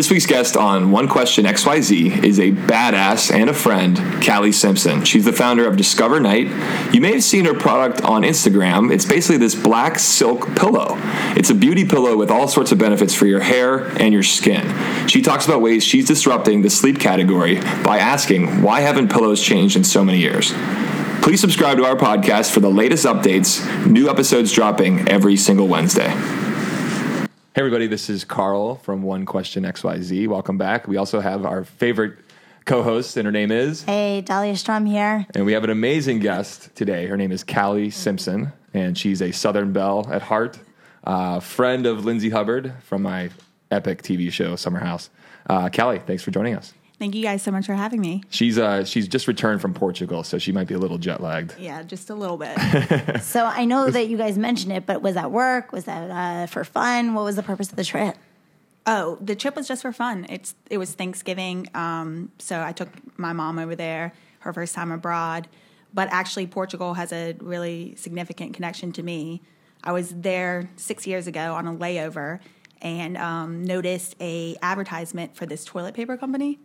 This week's guest on One Question XYZ is a badass and a friend, Callie Simpson. She's the founder of Discover Night. You may have seen her product on Instagram. It's basically this black silk pillow. It's a beauty pillow with all sorts of benefits for your hair and your skin. She talks about ways she's disrupting the sleep category by asking, why haven't pillows changed in so many years? Please subscribe to our podcast for the latest updates, new episodes dropping every single Wednesday. Hey, everybody, this is Carl from One Question XYZ. Welcome back. We also have our favorite co host, and her name is. Hey, Dahlia Strom here. And we have an amazing guest today. Her name is Callie Simpson, and she's a Southern Belle at heart, uh, friend of Lindsay Hubbard from my epic TV show, Summer House. Uh, Callie, thanks for joining us. Thank you guys so much for having me. She's uh, she's just returned from Portugal, so she might be a little jet lagged. Yeah, just a little bit. So I know that you guys mentioned it, but was that work? Was that uh, for fun? What was the purpose of the trip? oh, the trip was just for fun. It's it was Thanksgiving, um, so I took my mom over there, her first time abroad. But actually, Portugal has a really significant connection to me. I was there six years ago on a layover and um, noticed a advertisement for this toilet paper company,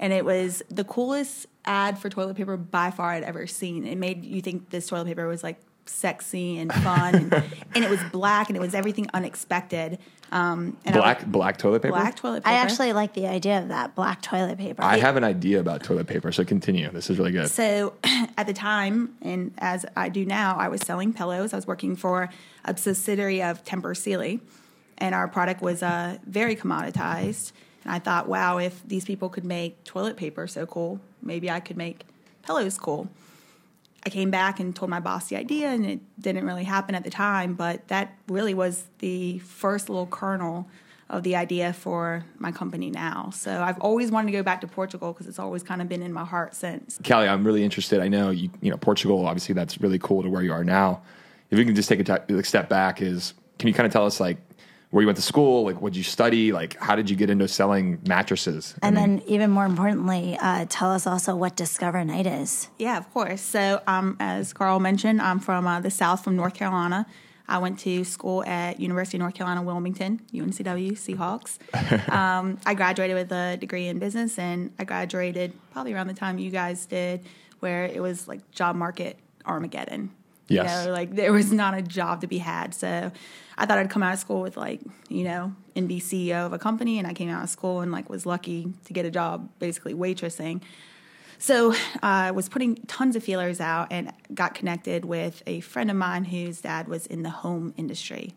and it was the coolest ad for toilet paper by far I'd ever seen. It made you think this toilet paper was like sexy and fun, and, and it was black and it was everything unexpected. Um, and I Black black toilet paper. black toilet paper. I actually like the idea of that black toilet paper. I have an idea about toilet paper, so continue. This is really good. So at the time, and as I do now, I was selling pillows. I was working for a subsidiary of Tempur Sealy, and our product was uh, very commoditized. And I thought, wow, if these people could make toilet paper so cool, maybe I could make pillows cool. I came back and told my boss the idea, and it didn't really happen at the time, but that really was the first little kernel of the idea for my company now. So I've always wanted to go back to Portugal because it's always kind of been in my heart since. Callie, I'm really interested. I know you, you know Portugal. Obviously, that's really cool to where you are now. If you can just take a step back, is can you kind of tell us like where you went to school, like what did you study, like how did you get into selling mattresses? and then, even more importantly, uh, tell us also what Discover Night is. Yeah, of course. So, um, as Carl mentioned, I'm from uh, the South, from North Carolina. I went to school at University of North Carolina, Wilmington, UNCW Seahawks. um, I graduated with a degree in business, and I graduated probably around the time you guys did, where it was like job market Armageddon. Yes. You know, like there was not a job to be had. So I thought I'd come out of school with like, you know, and be CEO of a company. And I came out of school and like was lucky to get a job basically waitressing. So uh, I was putting tons of feelers out and got connected with a friend of mine whose dad was in the home industry.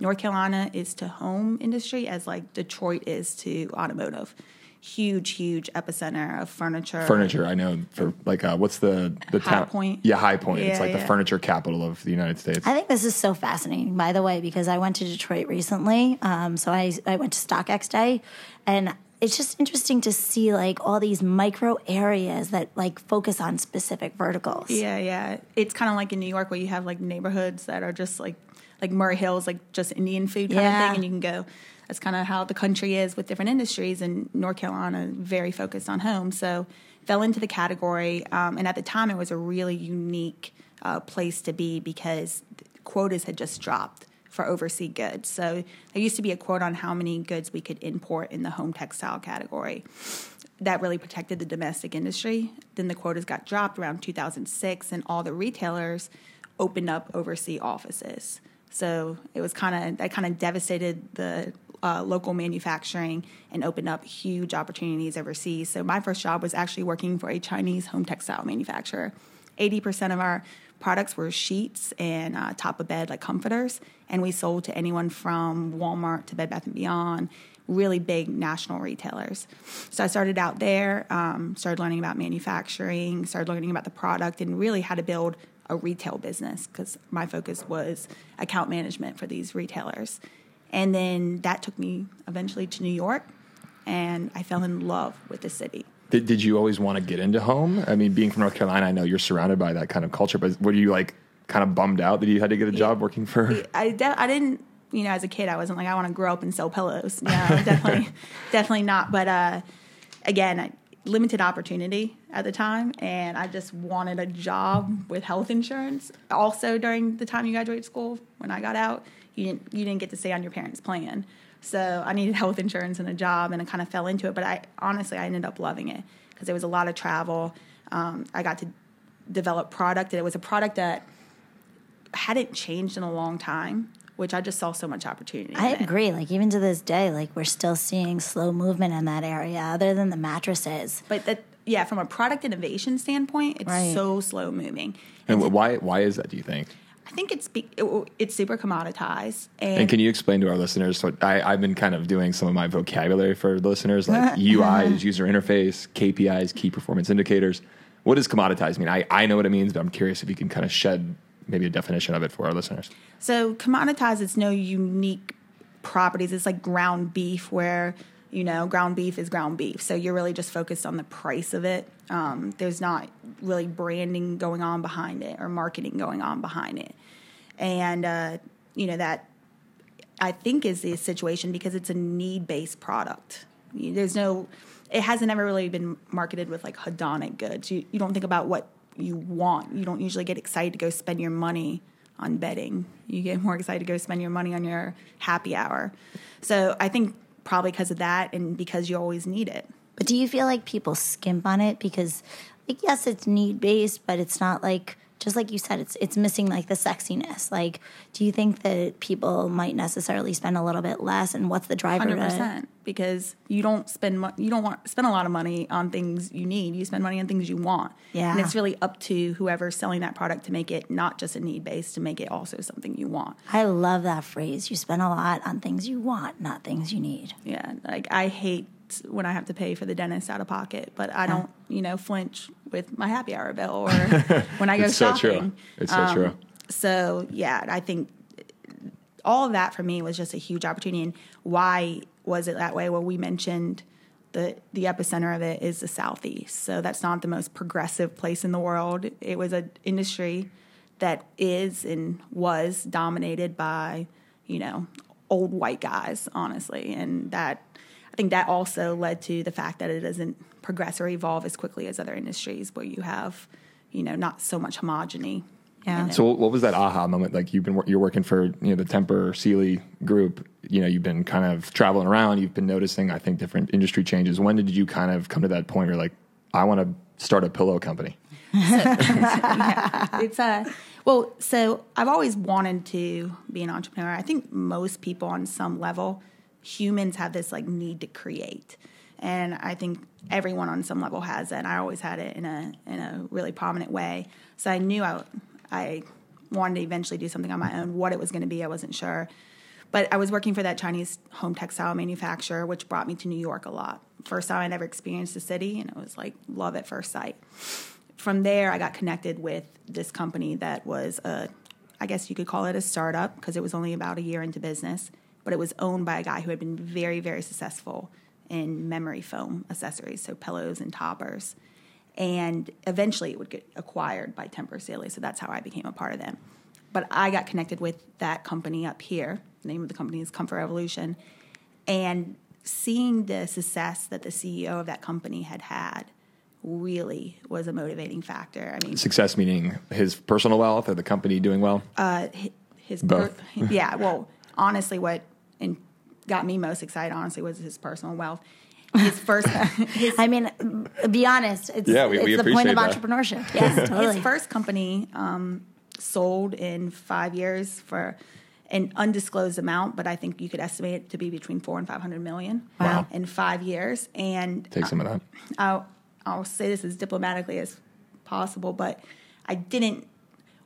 North Carolina is to home industry as like Detroit is to automotive. Huge, huge epicenter of furniture. furniture. I know for like uh, what's the the High town? Point. Yeah, High Point. it's Yeah, like the furniture capital of the United States. I think this is so fascinating, by the way, because I went to Detroit recently. Um, so I, I went to StockX Day, and it's just interesting to see like all these micro areas that like focus on specific verticals. Yeah, yeah. It's kind of like in New York where you have like neighborhoods that are just like like Murray Hills, like just Indian food kind Yeah. of thing, and you can go. That's kind of how the country is with different industries. And North Carolina very focused on home, so fell into the category. Um, and at the time, it was a really unique uh, place to be because quotas had just dropped for overseas goods. So there used to be a quote on how many goods we could import in the home textile category that really protected the domestic industry. Then the quotas got dropped around 2006, and all the retailers opened up overseas offices. So it was kind of that kind of devastated the uh, local manufacturing and opened up huge opportunities overseas. So my first job was actually working for a Chinese home textile manufacturer. 80% of our products were sheets and uh, top of bed like comforters, and we sold to anyone from Walmart to Bed Bath and Beyond, really big national retailers. So I started out there, um, started learning about manufacturing, started learning about the product, and really how to build a retail business because my focus was account management for these retailers. And then that took me eventually to New York, and I fell in love with the city. Did, did you always want to get into home? I mean, being from North Carolina, I know you're surrounded by that kind of culture, but were you like kind of bummed out that you had to get a job working for? I, de- I didn't, you know, as a kid, I wasn't like, I want to grow up and sell pillows. No, definitely, definitely not. But uh, again, I, limited opportunity at the time, and I just wanted a job with health insurance. Also, during the time you graduated school, when I got out, you didn't you didn't get to stay on your parents' plan. So I needed health insurance and a job, and I kind of fell into it. But I honestly, I ended up loving it because there was a lot of travel. Um, I got to develop product, and it was a product that hadn't changed in a long time, which I just saw so much opportunity. I in it. agree. Like even to this day, like we're still seeing slow movement in that area, other than the mattresses. But that, yeah, from a product innovation standpoint, it's Right. so slow moving. And wh- why why is that? Do you think? I think it's be, it, it's super commoditized, and, And can you explain to our listeners what I, I've been kind of doing some of my vocabulary for listeners, like UI is user interface, KPIs, key performance indicators. What does commoditized mean? I, I know what it means, but I'm curious if you can kind of shed maybe a definition of it for our listeners. So commoditized, it's no unique properties. It's like ground beef, where you know ground beef is ground beef. So you're really just focused on the price of it. Um, there's not really branding going on behind it or marketing going on behind it, and uh, you know that I think is the situation because it's a need based product. There's no, it hasn't ever really been marketed with like hedonic goods. You, you don't think about what you want. You don't usually get excited to go spend your money on betting. You get more excited to go spend your money on your happy hour. So I think probably because of that and because you always need it. But do you feel like people skimp on it because, like, yes, it's need based, but it's not like just like you said, it's it's missing like the sexiness. Like, do you think that people might necessarily spend a little bit less, and what's the driver? Hundred percent, because you don't spend mo- you don't want spend a lot of money on things you need. You spend money on things you want. Yeah. and it's really up to whoever's selling that product to make it not just a need based, to make it also something you want. I love that phrase. You spend a lot on things you want, not things you need. Yeah, like I hate when I have to pay for the dentist out of pocket, but I don't, you know, flinch with my happy hour bill or when I go It's so shopping. true. It's so true. Um, so yeah, I think all of that for me was just a huge opportunity. And why was it that way? Well, we mentioned the the epicenter of it is the southeast, so that's not the most progressive place in the world. It was an industry that is and was dominated by you know old white guys, honestly, and that I think that also led to the fact that it doesn't progress or evolve as quickly as other industries where you have you know not so much homogeny. Yeah. So what was that aha moment? Like you've been you're working for you know the Tempur Sealy group. You know you've been kind of traveling around. You've been noticing I think different industry changes. When did you kind of come to that point where you're like I want to start a pillow company? it's a well so i've always wanted to be an entrepreneur i think most people on some level humans have this like need to create. And i think everyone on some level has it and i always had it in a in a really prominent way. So i knew i i wanted to eventually do something on my own. What it was going to be i wasn't sure. But I was working for that Chinese home textile manufacturer, which brought me to New York a lot. First time I'd ever experienced the city, and it was like love at first sight. From there, I got connected with this company that was a, I guess you could call it a startup because it was only about a year into business, but it was owned by a guy who had been very, very successful in memory foam accessories, so pillows and toppers. And eventually it would get acquired by Tempur Sealy, so that's how I became a part of them. But I got connected with that company up here. The name of the company is Comfort Revolution. And seeing the success that the CEO of that company had had really was a motivating factor. I mean, Success meaning his personal wealth or the company doing well. uh, hi- his Both. per- yeah. Well, honestly, what got me most excited, honestly, was his personal wealth. His first, his, I mean, be honest. It's, Yeah, we- it's we the point of that. entrepreneurship. Yes, totally. his first company um, sold in five years for an undisclosed amount, but I think you could estimate it to be between four and five hundred million Wow. in five years. And Take some of that. I'll, I'll say this as diplomatically as possible, but I didn't.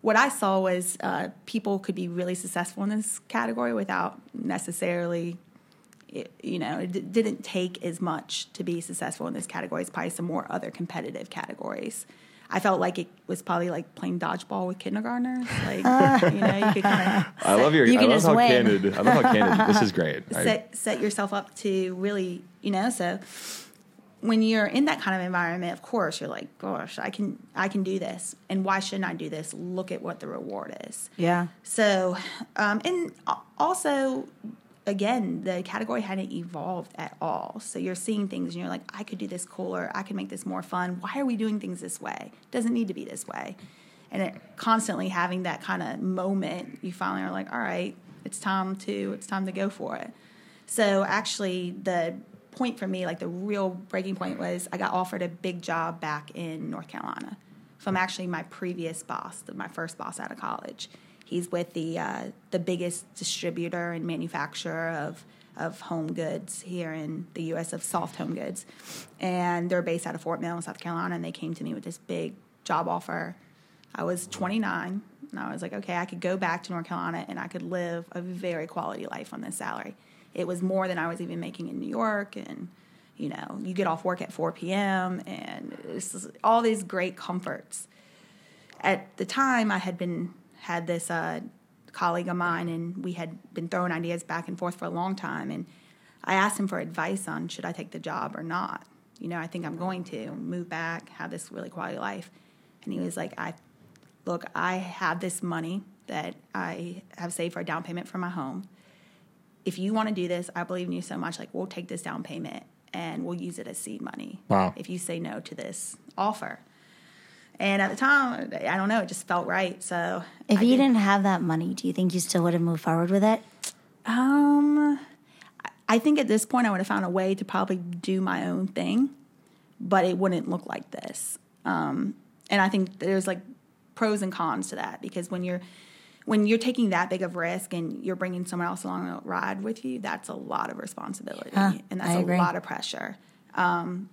What I saw was uh, people could be really successful in this category without necessarily, you know, it d- didn't take as much to be successful in this category as probably some more other competitive categories. I felt like it was probably like playing dodgeball with kindergartners. Like, you know, you could kind of I love your. You I can love just how win. candid. I love how candid. This is great. I- set set yourself up to really, you know, so when you're in that kind of environment, of course, you're like, gosh, I can I can do this. And why shouldn't I do this? Look at what the reward is. yeah. So, um, and also, again, the category hadn't evolved at all. So you're seeing things and you're like, I could do this cooler. I could make this more fun. Why are we doing things this way? It doesn't need to be this way. And it, constantly having that kind of moment, you finally are like, all right, it's time to it's time to go for it. So actually, the point for me, like the real breaking point, was I got offered a big job back in North Carolina from actually my previous boss, my first boss out of college. He's with the uh, the biggest distributor and manufacturer of of home goods here in the U.S. of soft home goods, and they're based out of Fort Mill, South Carolina. And they came to me with this big job offer. I was 29, and I was like, okay, I could go back to North Carolina and I could live a very quality life on this salary. It was more than I was even making in New York, and you know, you get off work at 4 p.m. and all these great comforts. At the time, I had been had this uh, colleague of mine, and we had been throwing ideas back and forth for a long time. And I asked him for advice on should I take the job or not. You know, I think I'm going to move back, have this really quality life. And he was like, I look, I have this money that I have saved for a down payment for my home. If you want to do this, I believe in you so much. Like, we'll take this down payment and we'll use it as seed money. Wow. If you say no to this offer. And at the time, I don't know, it just felt right. So If I you did- didn't have that money, do you think you still would have moved forward with it? Um, I think at this point I would have found a way to probably do my own thing, but it wouldn't look like this. Um, and I think there's like pros and cons to that because when you're when you're taking that big of risk and you're bringing someone else along the ride with you, that's a lot of responsibility Huh, and that's I a agree. lot of pressure. Um,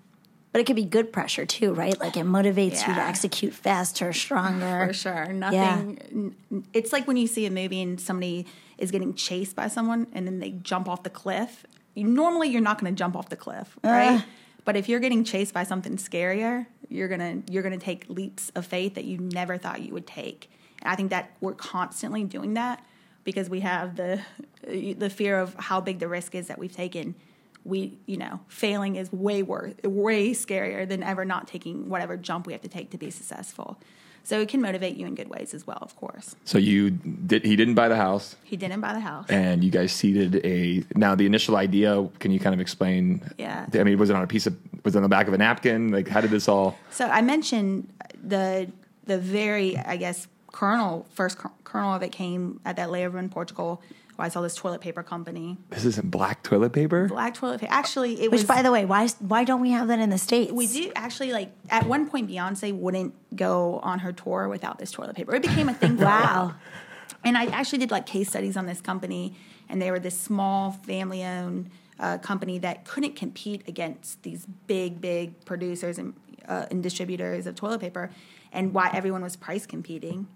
but it could be good pressure too, right? Like it motivates you to execute faster, stronger. For sure. Nothing. n- It's like when you see a movie and somebody is getting chased by someone and then they jump off the cliff. You, normally, you're not going to jump off the cliff, uh. right? But if you're getting chased by something scarier, you're gonna you're gonna take leaps of faith that you never thought you would take. I think that we're constantly doing that because we have the the fear of how big the risk is that we've taken. We, you know, failing is way worse, way scarier than ever not taking whatever jump we have to take to be successful. So it can motivate you in good ways as well, of course. So you did. He didn't buy the house, He didn't buy the house. and you guys seeded a. Now the initial idea. Can you kind of explain? Yeah. I mean, was it on a piece of? Was it on the back of a napkin? Like, how did this all? So I mentioned the the very, I guess, kernel first kernel- kernel of it came at that layover in Portugal, where I saw this toilet paper company, This isn't black toilet paper. black toilet paper. Actually, it Which, was. by the way, why why don't we have that in the states? we do actually like at one point Beyonce wouldn't go on her tour without this toilet paper. It became a thing. Wow. And I actually did like case studies on this company, and they were this small family owned uh, company that couldn't compete against these big, big producers and, uh, and distributors of toilet paper, and why everyone was price competing.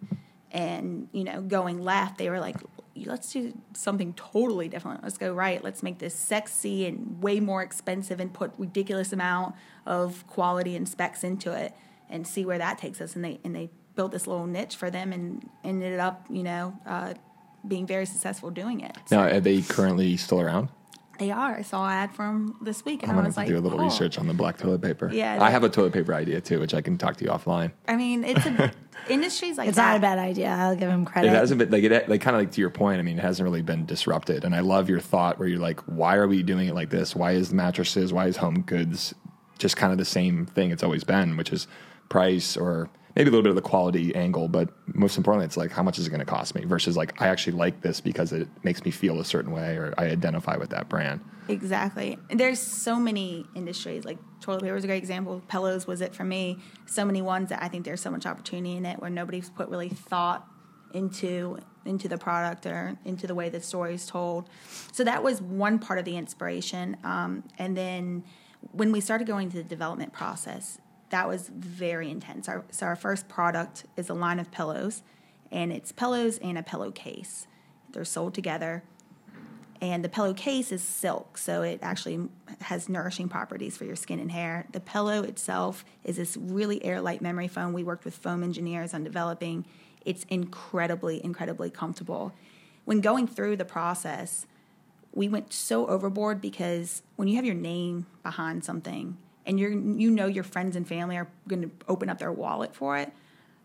And, you know, going left, they were like, let's do something totally different. Let's go right. Let's make this sexy and way more expensive and put ridiculous amount of quality and specs into it and see where that takes us. And they and they built this little niche for them and ended up, you know, uh, being very successful doing it. Now, are they currently still around? They are. I saw an ad from this week, and I'm I gonna was like, do a little oh. research on the black toilet paper. Yeah, I have a toilet paper idea too, which I can talk to you offline. I mean, it's a industries like it's that. not a bad idea. I'll give him credit. It hasn't been like it like kind of like to your point. I mean, it hasn't really been disrupted, and I love your thought where you're like, why are we doing it like this? Why is the mattresses? Why is home goods just kind of the same thing it's always been, which is price or maybe a little bit of the quality angle, but most importantly, it's like how much is it going to cost me versus like I actually like this because it makes me feel a certain way or I identify with that brand. Exactly. There's so many industries. Like toilet paper is a great example. Pillows was it for me. So many ones that I think there's so much opportunity in it where nobody's put really thought into into the product or into the way the story is told. So that was one part of the inspiration. Um, and then when we started going to the development process, that was very intense. Our, so our first product is a line of pillows, and it's pillows and a pillowcase. They're sold together and the pillowcase is silk, so it actually has nourishing properties for your skin and hair. The pillow itself is this really airlight memory foam. We worked with foam engineers on developing. It's incredibly, incredibly comfortable. When going through the process, we went so overboard because when you have your name behind something and you're you know your friends and family are going to open up their wallet for it,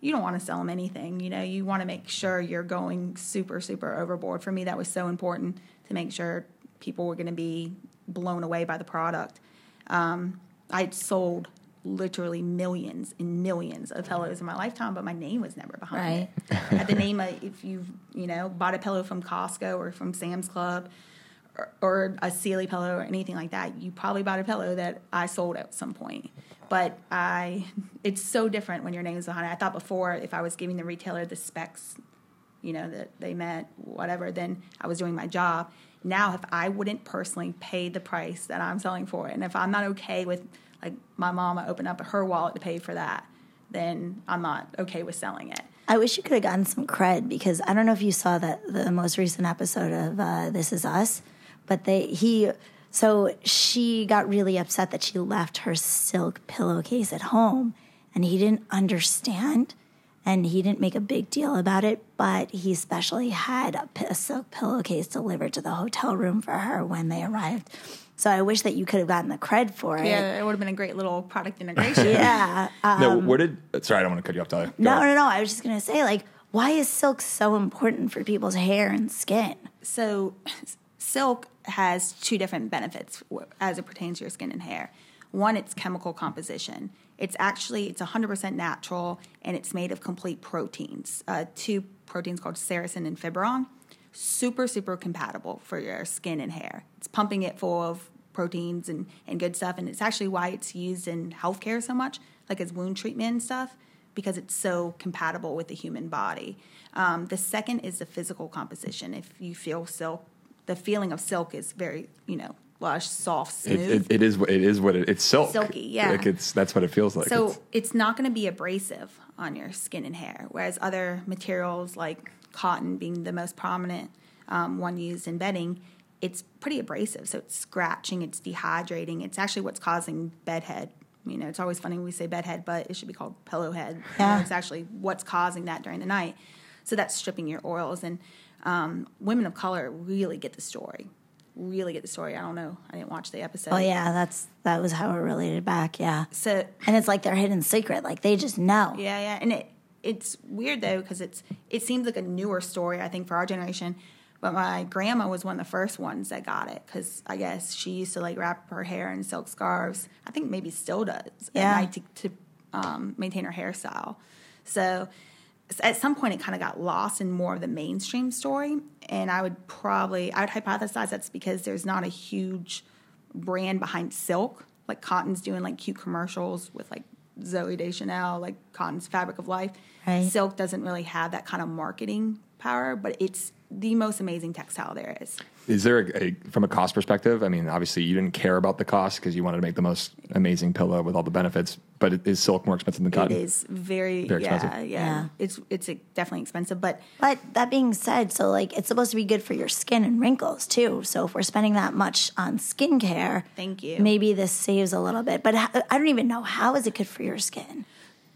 you don't want to sell them anything. You know, you want to make sure you're going super super overboard. For me, that was so important to make sure people were going to be blown away by the product. Um, I'd sold literally millions and millions of pillows in my lifetime, but my name was never behind it. At the name of if you've you know bought a pillow from Costco or from Sam's Club or, or a Sealy pillow or anything like that, you probably bought a pillow that I sold at some point. But I, it's so different when your name's on it. I thought before, if I was giving the retailer the specs, you know, that they meant, whatever, then I was doing my job. Now, if I wouldn't personally pay the price that I'm selling for it, and if I'm not okay with, like, my mama open up her wallet to pay for that, then I'm not okay with selling it. I wish you could have gotten some cred because I don't know if you saw that the most recent episode of uh, This Is Us, but they he so she got really upset that she left her silk pillowcase at home, and he didn't understand, and he didn't make a big deal about it. But he specially had a silk pillowcase delivered to the hotel room for her when they arrived. So I wish that you could have gotten the cred for it. Yeah, it would have been a great little product integration. Yeah. Uh, no, where did? Sorry, I don't want to cut you off, Tyler. Go no, ahead. no, no. I was just gonna say, like, why is silk so important for people's hair and skin? So, silk has two different benefits as it pertains to your skin and hair. One, it's chemical composition. It's actually it's 100% natural and it's made of complete proteins. Uh, two proteins called sericin and fibroin. Super, super compatible for your skin and hair. It's pumping it full of proteins and, and good stuff, and it's actually why it's used in healthcare so much, like as wound treatment and stuff, because it's so compatible with the human body. Um, the second is the physical composition. If you feel silk, the feeling of silk is very, you know, lush, soft, smooth. it, it is. what- It is what it, it's silk. Silky, yeah. Like it's that's what it feels like. So It's- it's not going to be abrasive on your skin and hair, whereas other materials like cotton, being the most prominent um, one used in bedding, it's pretty abrasive. So it's scratching, it's dehydrating. It's actually what's causing bedhead. You know, it's always funny when we say bedhead, but it should be called pillowhead. You know, Yeah. it's actually what's causing that during the night. So that's stripping your oils. And um, women of color really get the story. Really get the story. I don't know. I didn't watch the episode. Oh yeah, that's that was how it related back. Yeah, So and it's like their hidden secret. Like they just know. Yeah, yeah, and it it's weird though because it's it seems like a newer story I think for our generation. But my grandma was one of the first ones that got it because I guess she used to like wrap her hair in silk scarves. I think maybe still does Yeah. to, to um, maintain her hairstyle. So at some point it kind of got lost in more of the mainstream story, and I would probably I would hypothesize that's because there's not a huge brand behind silk like Cotton's doing like cute commercials with like Zooey Deschanel, like Cotton's Fabric of Life. Right. Silk doesn't really have that kind of marketing power, but it's the most amazing textile there is. Is there a, a from a cost perspective? I mean, obviously you didn't care about the cost because you wanted to make the most amazing pillow with all the benefits. But it- is silk more expensive than cotton? It is very, Very yeah, expensive. yeah, Yeah. It's it's definitely expensive, but But that being said, so like it's supposed to be good for your skin and wrinkles too. So if we're spending that much on skincare, Thank you. Maybe this saves a little bit. But I don't even know how is it good for your skin.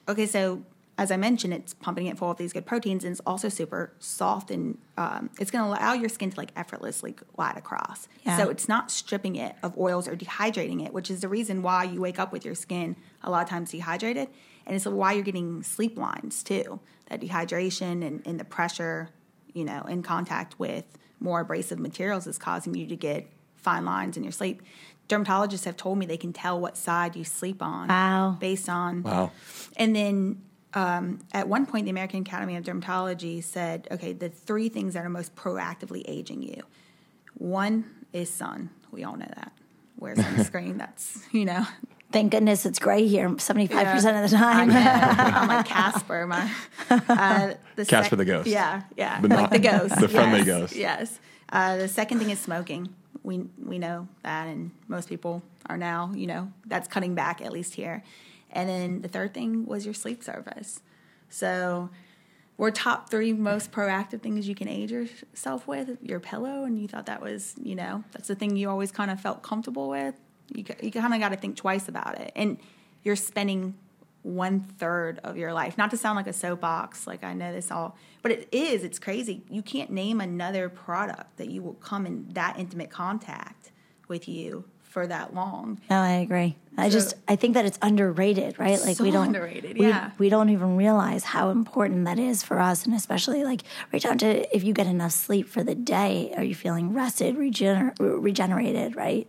Okay, so as I mentioned, it's pumping it full of these good proteins, and it's also super soft, and um, it's going to allow your skin to like effortlessly glide across. Yeah. So it's not stripping it of oils or dehydrating it, which is the reason why you wake up with your skin a lot of times dehydrated, and it's why you're getting sleep lines too. That dehydration and, and the pressure, you know, in contact with more abrasive materials is causing you to get fine lines in your sleep. Dermatologists have told me they can tell what side you sleep on Wow. based on Wow. and then um, at one point, the American Academy of Dermatology said, okay, the three things that are most proactively aging you. One is sun. We all know that. Wear sunscreen. That's, you know. Thank goodness it's gray here 75% Yeah. of the time. I'm like Casper. My, uh, the Casper the ghost. Yeah, yeah. The like not- the ghost. the friendly yes, ghost. Yes. Uh, the second thing is smoking. We we know that, and most people are now, you know, that's cutting back at least here. And then the third thing was your sleep service. So we're top three most proactive things you can age yourself with your pillow, and you thought that was, you know, that's the thing you always kind of felt comfortable with. You you kind of got to think twice about it, and you're spending one third of your life. Not to sound like a soapbox, like I know this all, but it is. It's crazy. You can't name another product that you will come in that intimate contact with you for that long. No, I agree. I So- just I think that it's underrated, right? Like So we don't underrated, yeah. we don't even realize how important that is for us, and especially like right down to if you get enough sleep for the day, are you feeling rested, regener- regenerated, right?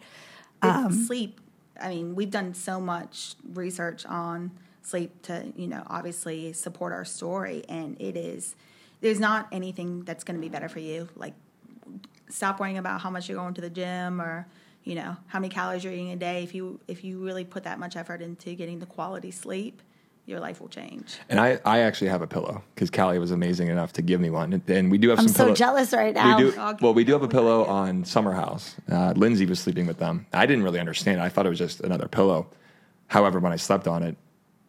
It's um, sleep. I mean, we've done so much research on sleep to, you know, obviously support our story, and it is there's not anything that's going to be better for you like stop worrying about how much you're going to the gym or you know how many calories you're eating a day. If you if you really put that much effort into getting the quality sleep, your life will change. And I, I actually have a pillow because Callie was amazing enough to give me one. And- And we do have some I'm so pillow- jealous right now. We do, well, we do have a pillow on Summer House. Uh, Lindsay was sleeping with them. I didn't really understand it. I thought it was just another pillow. However, when I slept on it,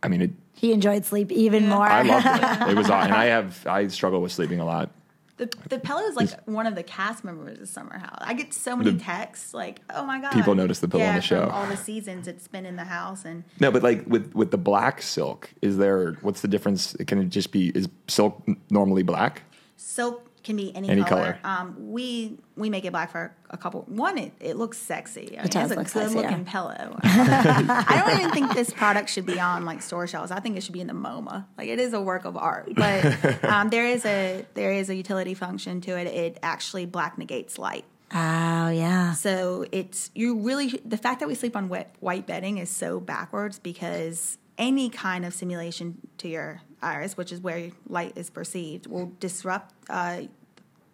I mean, it, He enjoyed sleep even more. I loved it. It was, aw- and I have, I struggle with sleeping a lot. The the pillow is like one of the cast members of Summer House. I get so many The- texts like, "Oh my god!" People notice the pillow on the show. All the seasons it's been in the house, and No, but like with, with the black silk, is there, what's the difference? Can it just be, is silk normally black? silk can be any, Any color. color. Um, we we make it black for a couple. One, it, it looks sexy. I mean, does it's a look sexy, good looking yeah. pillow. I don't even think this product should be on like store shelves. I think it should be in the MoMA. Like it is a work of art, but um, there is a there is a utility function to it. It actually black negates light. Oh yeah. So it's you really the fact that we sleep on wet white bedding is so backwards because any kind of simulation to your iris, which is where light is perceived, will disrupt uh,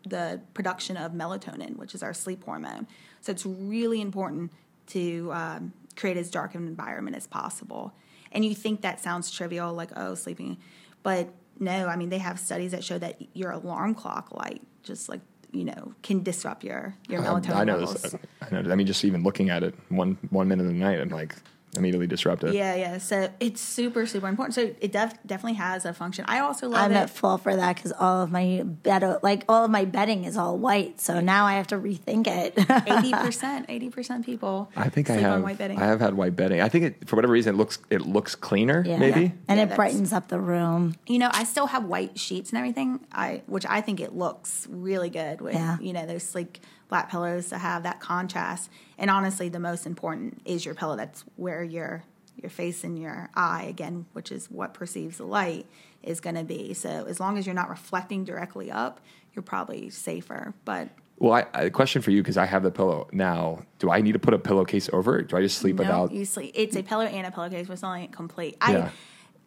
the production of melatonin, which is our sleep hormone. So it's really important to um, create as dark an environment as possible. And you think that sounds trivial, like oh, sleeping, but no. I mean, they have studies that show that your alarm clock light just like you know can disrupt your your melatonin Um, I know levels. this. I know. I mean, just even looking at it one, one minute of the night, I'm like immediately disrupted. Yeah, yeah. So it's super, super important. So it def- definitely has a function. I also love I'm it. at fault for that because all of my bed, like all of my bedding, is all white. So now I have to rethink it. Eighty percent, eighty percent people. I think I have. on white bedding. I have had white bedding. I think it, for whatever reason, it looks it looks cleaner. Yeah. Maybe. and Yeah, it brightens up the room. you know, I still have white sheets and everything. I which I think it looks really good with Yeah. you know those sleek black pillows to have that contrast. And honestly, the most important is your pillow. That's where your your face and your eye again, which is what perceives the light, is going to be. So as long as you're not reflecting directly up, you're probably safer. But Well, I, I, a question for you because I have the pillow now. Do I need to put a pillowcase over it? Do I just sleep No, without? you sleep. It's a pillow and a pillowcase. We're selling it complete. Yeah.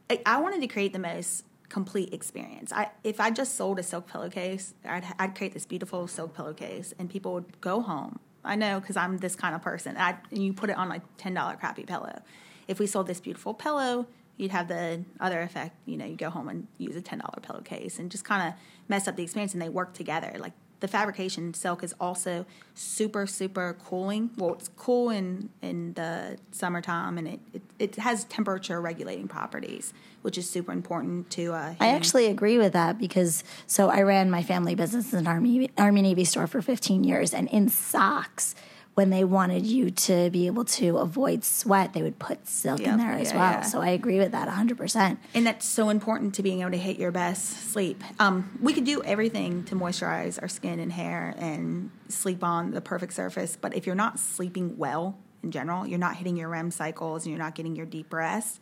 I, I, I wanted to create the most complete experience. I, if I just sold a silk pillowcase, I'd, I'd create this beautiful silk pillowcase, and people would go home. I know because I'm this kind of person. I, and you put it on like ten dollar crappy pillow. If we sold this beautiful pillow, you'd have the other effect. You know, you go home and use a ten dollar pillowcase, and just kind of mess up the experience. And they work together. Like the fabrication silk is also super super cooling. Well, it's cool in in the summertime, and it it, it has temperature regulating properties, which is super important to. Uh, I actually agree with that because so I ran my family business in an Army Army Navy store for 15 years, and in socks, when they wanted you to be able to avoid sweat, they would put silk in there as yeah, well. yeah. So I agree with that 100. percent and that's so important to being able to hit your best sleep. Um, we could do everything to moisturize our skin and hair and sleep on the perfect surface, but if you're not sleeping well in general, you're not hitting your REM cycles and you're not getting your deep rest,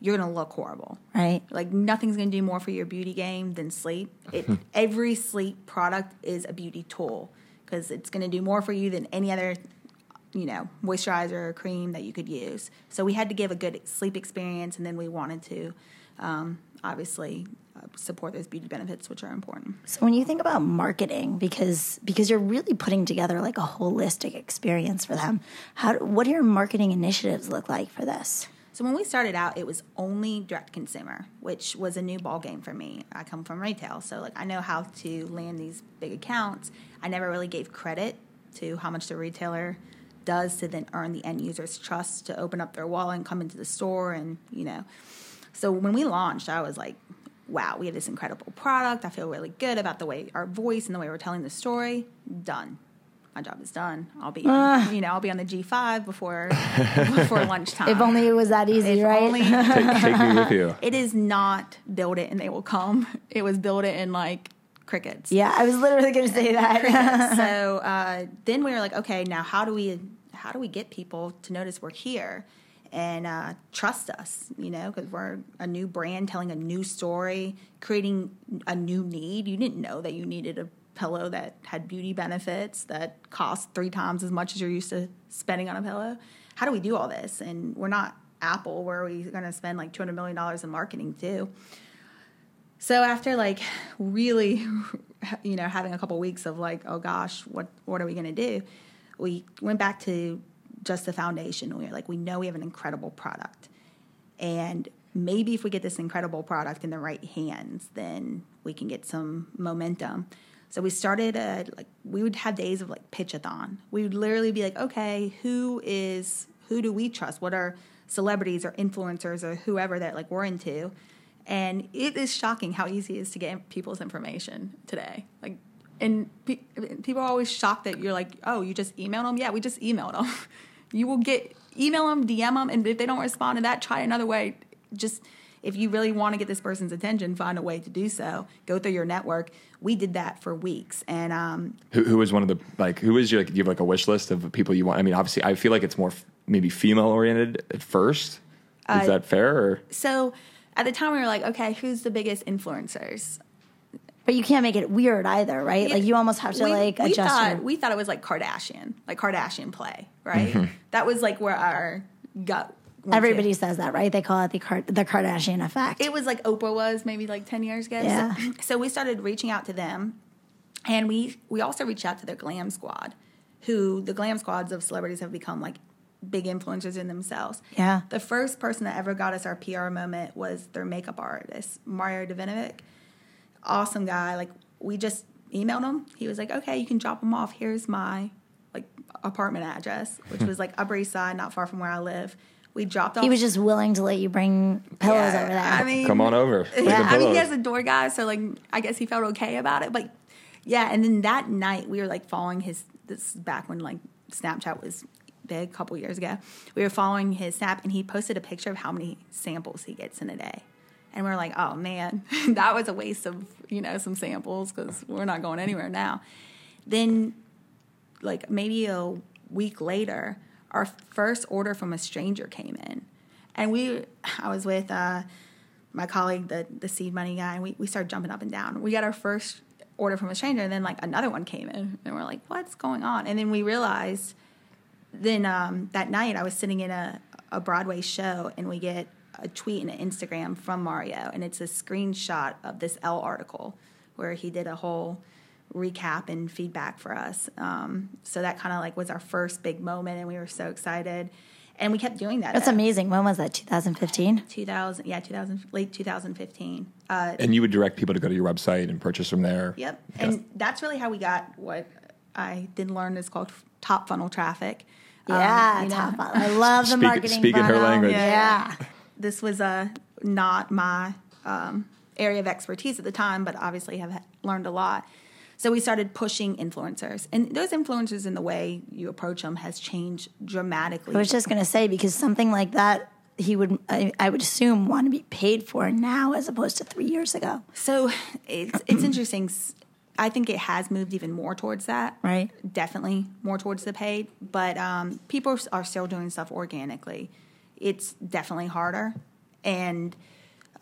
you're gonna look horrible. Right? Like nothing's gonna do more for your beauty game than sleep. It, every sleep product is a beauty tool because it's gonna do more for you than any other, you know, moisturizer or cream that you could use. So we had to give a good sleep experience, and then we wanted to, um, obviously, uh, support those beauty benefits, which are important. So when you think about marketing, because because you're really putting together like a holistic experience for them, how what do your marketing initiatives look like for this? So when we started out, it was only direct consumer, which was a new ball game for me. I come from retail, so like I know how to land these big accounts. I never really gave credit to how much the retailer does to then earn the end user's trust to open up their wallet and come into the store and you know. So when we launched, I was like, wow, we have this incredible product. I feel really good about the way our voice and the way we're telling the story. Done. My job is done. I'll be, you know, I'll be on the G five before before lunchtime. If only it was that easy, If right? only- take, take me with you. it is not build it and they will come. It was build it in like crickets. yeah, I was literally going to say that. so uh, then we were like, okay, now how do we how do we get people to notice we're here and uh, trust us? You know, because we're a new brand telling a new story, creating a new need. You didn't know that you needed a pillow that had beauty benefits that cost three times as much as you're used to spending on a pillow. How do we do all this? And we're not Apple, where we're going to spend like two hundred million dollars in marketing too. So after like really you know, having a couple weeks of like, oh gosh, what what are we going to do? We went back to just the foundation. We were like, we know we have an incredible product, and maybe if we get this incredible product in the right hands, then we can get some momentum. So we started a, like we would have days of like pitchathon. We would literally be like, okay, who is who do we trust? What are celebrities or influencers or whoever that like we're into? And it is shocking how easy it is to get people's information today. Like, and pe- people are always shocked that you're like, oh, you just emailed them? Yeah, we just emailed them. you will get email them, DM them, and if they don't respond to that, try another way. Just if you really want to get this person's attention, find a way to do so. Go through your network. We did that for weeks, and um, Who, who was one of the like? Who was your like? Do you have like a wish list of people you want? I mean, obviously, I feel like it's more f- maybe female oriented at first. Is Uh, that fair? Or so at the time we were like, okay, who's the biggest influencers? But you can't make it weird either, right? Like you almost have to we, like we adjust. Thought, your, we thought it was like Kardashian, like Kardashian play, right? Mm-hmm. That was like where our gut. to. everybody says that, right? They call it the Car- the Kardashian effect. It was like Oprah was maybe like ten years ago. Yeah. So, so we started reaching out to them, and we we also reached out to their glam squad, who the glam squads of celebrities have become like big influencers in themselves. Yeah. The first person that ever got us our PR moment was their makeup artist, Mario Dedivanovic. Awesome guy. Like we just emailed him. He was like, "Okay, you can drop them off. Here's my like apartment address, which hmm. was like Upper East Side, not far from where I live." We dropped off. he was just willing to let you bring pillows Yeah, over there. I mean, come on over. Bring yeah, I mean, he has a door guy, so like, I guess he felt okay about it. But yeah, and then that night we were like following his. This is back when like Snapchat was big, a couple years ago. We were following his snap, and he posted a picture of how many samples he gets in a day. And we are like, oh man, that was a waste of you know some samples because we're not going anywhere now. Then, like maybe a week later, our first order from a stranger came in, and we, I was with uh, my colleague, the the seed money guy, and we we started jumping up and down. We got our first order from a stranger, and then like another one came in, and we're like, what's going on? And then we realized then um, that night I was sitting in a, a Broadway show and we get a tweet and an Instagram from Mario and it's a screenshot of this Elle article where he did a whole recap and feedback for us. Um, so that kind of like was our first big moment and we were so excited. And we kept doing that. That's at amazing. When was that? 2015. 2000, yeah, 2000, late 2015. Uh, and you would direct people to go to your website and purchase from there. Yep. And that's really how we got what I didn't learn is called top funnel traffic. Um, Yeah, you know, top. I love the Speak- marketing. speaking her funnel. language. Yeah. This was uh, not my um, area of expertise at the time, but obviously have learned a lot. So we started pushing influencers, and those influencers in the way you approach them has changed dramatically. I was just going to say because something like that he would I, I would assume want to be paid for now as opposed to three years ago. so it's it's interesting. I think it has moved even more towards that. Right. Definitely more towards the paid, but um, people are still doing stuff organically. It's definitely harder, and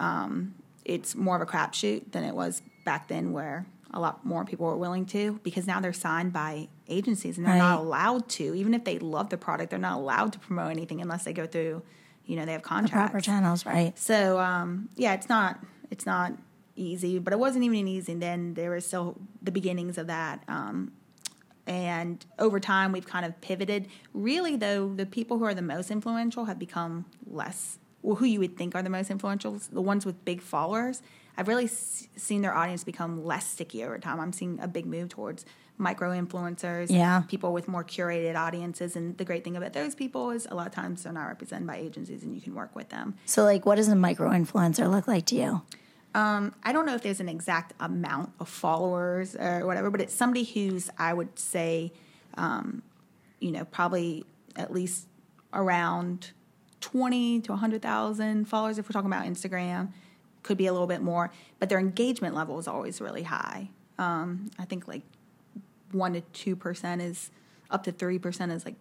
um, it's more of a crapshoot than it was back then, where a lot more people were willing to because now they're signed by agencies and they're not allowed to. Even if they love the product, they're not allowed to promote anything unless they go through, you know, they have The contracts. proper channels, right? So um, yeah, it's not it's not easy, but it wasn't even easy then. There was still the beginnings of that. Um, and over time, we've kind of pivoted. Really, though, the people who are the most influential have become less. Well, who you would think are the most influential, the ones with big followers. I've really s- seen their audience become less sticky over time. I'm seeing a big move towards micro influencers, Yeah. people with more curated audiences. And the great thing about those people is a lot of times they're not represented by agencies, and you can work with them. So, like, what does a micro influencer look like to you? Um, I don't know if there's an exact amount of followers or whatever, but it's somebody who's, I would say, um, you know, probably at least around 20 to 100,000 followers if we're talking about Instagram. Could be a little bit more, but their engagement level is always really high. Um, I think like 1 to 2% is up to 3% is like,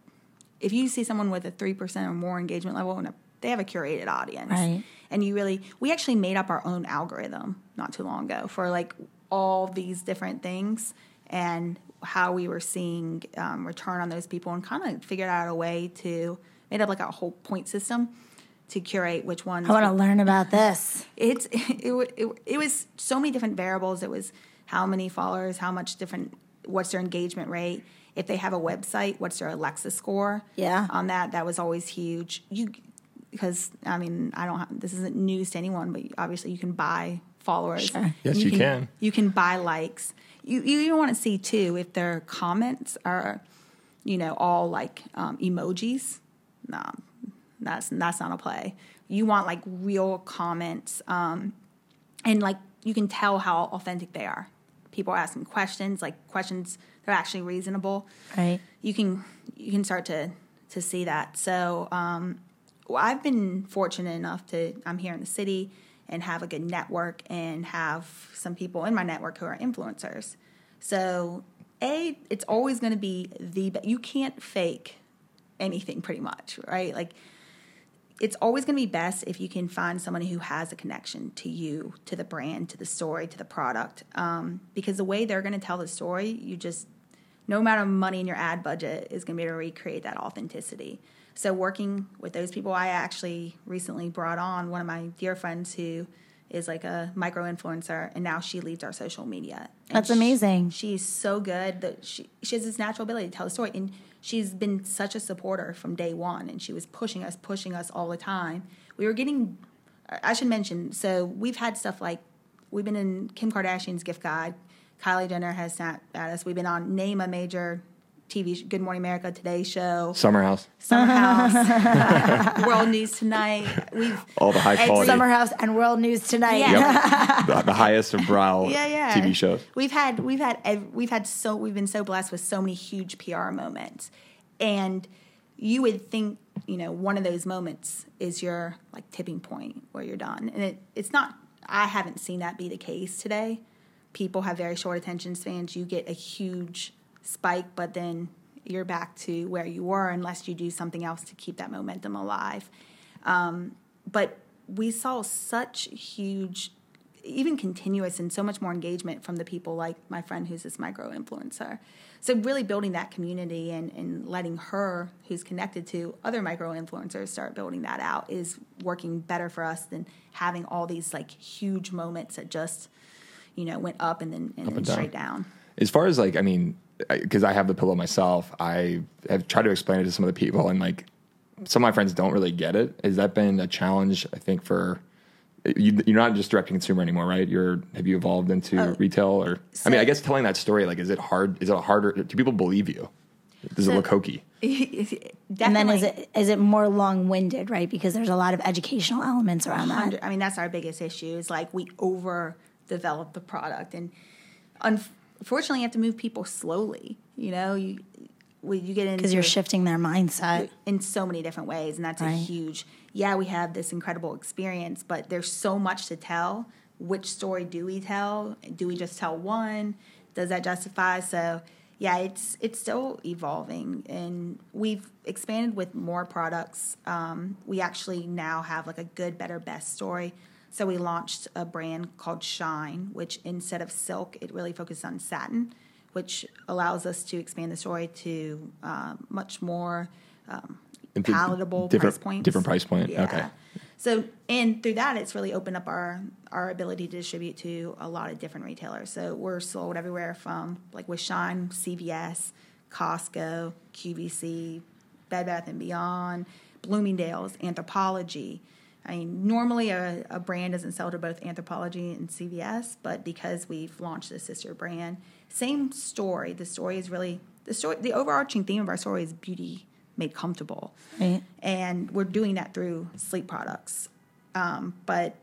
if you see someone with a 3% or more engagement level, and a, they have a curated audience Right. and you really we actually made up our own algorithm not too long ago for like all these different things and how we were seeing um, return on those people and kind of figured out a way to made up like a whole point system to curate which ones I want to learn about this. it's it, it, it was so many different variables it was how many followers, how much different, what's their engagement rate. If they have a website, what's their Alexa score? Yeah. On that, that was always huge. You, because I mean, I don't. Have, this isn't news to anyone, but obviously you can buy followers. Sure. Yes, you can. You can buy likes. You you even want to see too if their comments are, you know, all like um, emojis. No, that's that's not a play. You want like real comments, um, and like you can tell how authentic they are. People are asking questions, like questions that are actually reasonable. Right. You can you can start to to see that. So um, well, I've been fortunate enough to I'm here in the city and have a good network and have some people in my network who are influencers. So a it's always going to be the you can't fake anything pretty much, right? Like it's always going to be best if you can find someone who has a connection to you, to the brand, to the story, to the product. Um, because the way they're going to tell the story, you just, no amount of money in your ad budget is going to be able to recreate that authenticity. So, working with those people, I actually recently brought on one of my dear friends who is like a micro influencer, and now she leads our social media. And That's she- amazing. she's so good that she she has this natural ability to tell a story and she's been such a supporter from day one and she was pushing us pushing us all the time we were getting i should mention so we've had stuff like we've been in kim kardashian's gift guide kylie jenner has snapped at us we've been on name a major tv good morning america today show Summer House, summer house world news tonight we've all the high quality, Summer House and World News Tonight. Yeah. yep, the, the highest of brow yeah, yeah. TV shows. We've had we've had ev- we've had so we've been so blessed with so many huge PR moments, and you would think you know one of those moments is your like tipping point where you're done, and it it's not. I haven't seen that be the case today. People have very short attention spans. You get a huge spike, but then you're back to where you were unless you do something else to keep that momentum alive. Um, but we saw such huge even continuous and so much more engagement from the people like my friend who's this micro influencer so really building that community and, and letting her who's connected to other micro influencers start building that out is working better for us than having all these like huge moments that just you know went up and then and, then and down. straight down As far as like, I mean, because I have the pillow myself, I have tried to explain it to some of the people, and like, some of my friends don't really get it. Has that been a challenge? I think for you, you're not just direct to consumer anymore, right? You're have you evolved into oh, retail, or I mean, I guess telling that story, like, is it hard? Is it harder? Do people believe you? Does it look hokey? And then is it is it more long winded, right? Because there's a lot of educational elements around that. I mean, that's our biggest issue. Is like we over develop the product, and unfortunately, you have to move people slowly. You know, you when you get into Because you're shifting their mindset. in so many different ways, and that's a huge. Yeah, we have this incredible experience, but there's so much to tell. Which story do we tell? Do we just tell one? Does that justify? So, yeah, it's it's still evolving, and we've expanded with more products. Um, we actually now have like a good, better, best story. So we launched a brand called Shine, which instead of silk, it really focuses on satin, which allows us to expand the story to uh, much more um, palatable different- price points. different price point, okay. So and through that, it's really opened up our our ability to distribute to a lot of different retailers. So we're sold everywhere from like with Shine, CVS, Costco, QVC, Bed Bath and Beyond, Bloomingdale's, Anthropologie. I mean, normally a, a brand doesn't sell to both Anthropologie and CVS, but because we've launched a sister brand, same story. The story is really the story. The overarching theme of our story is beauty made comfortable, Right. and we're doing that through sleep products. Um, but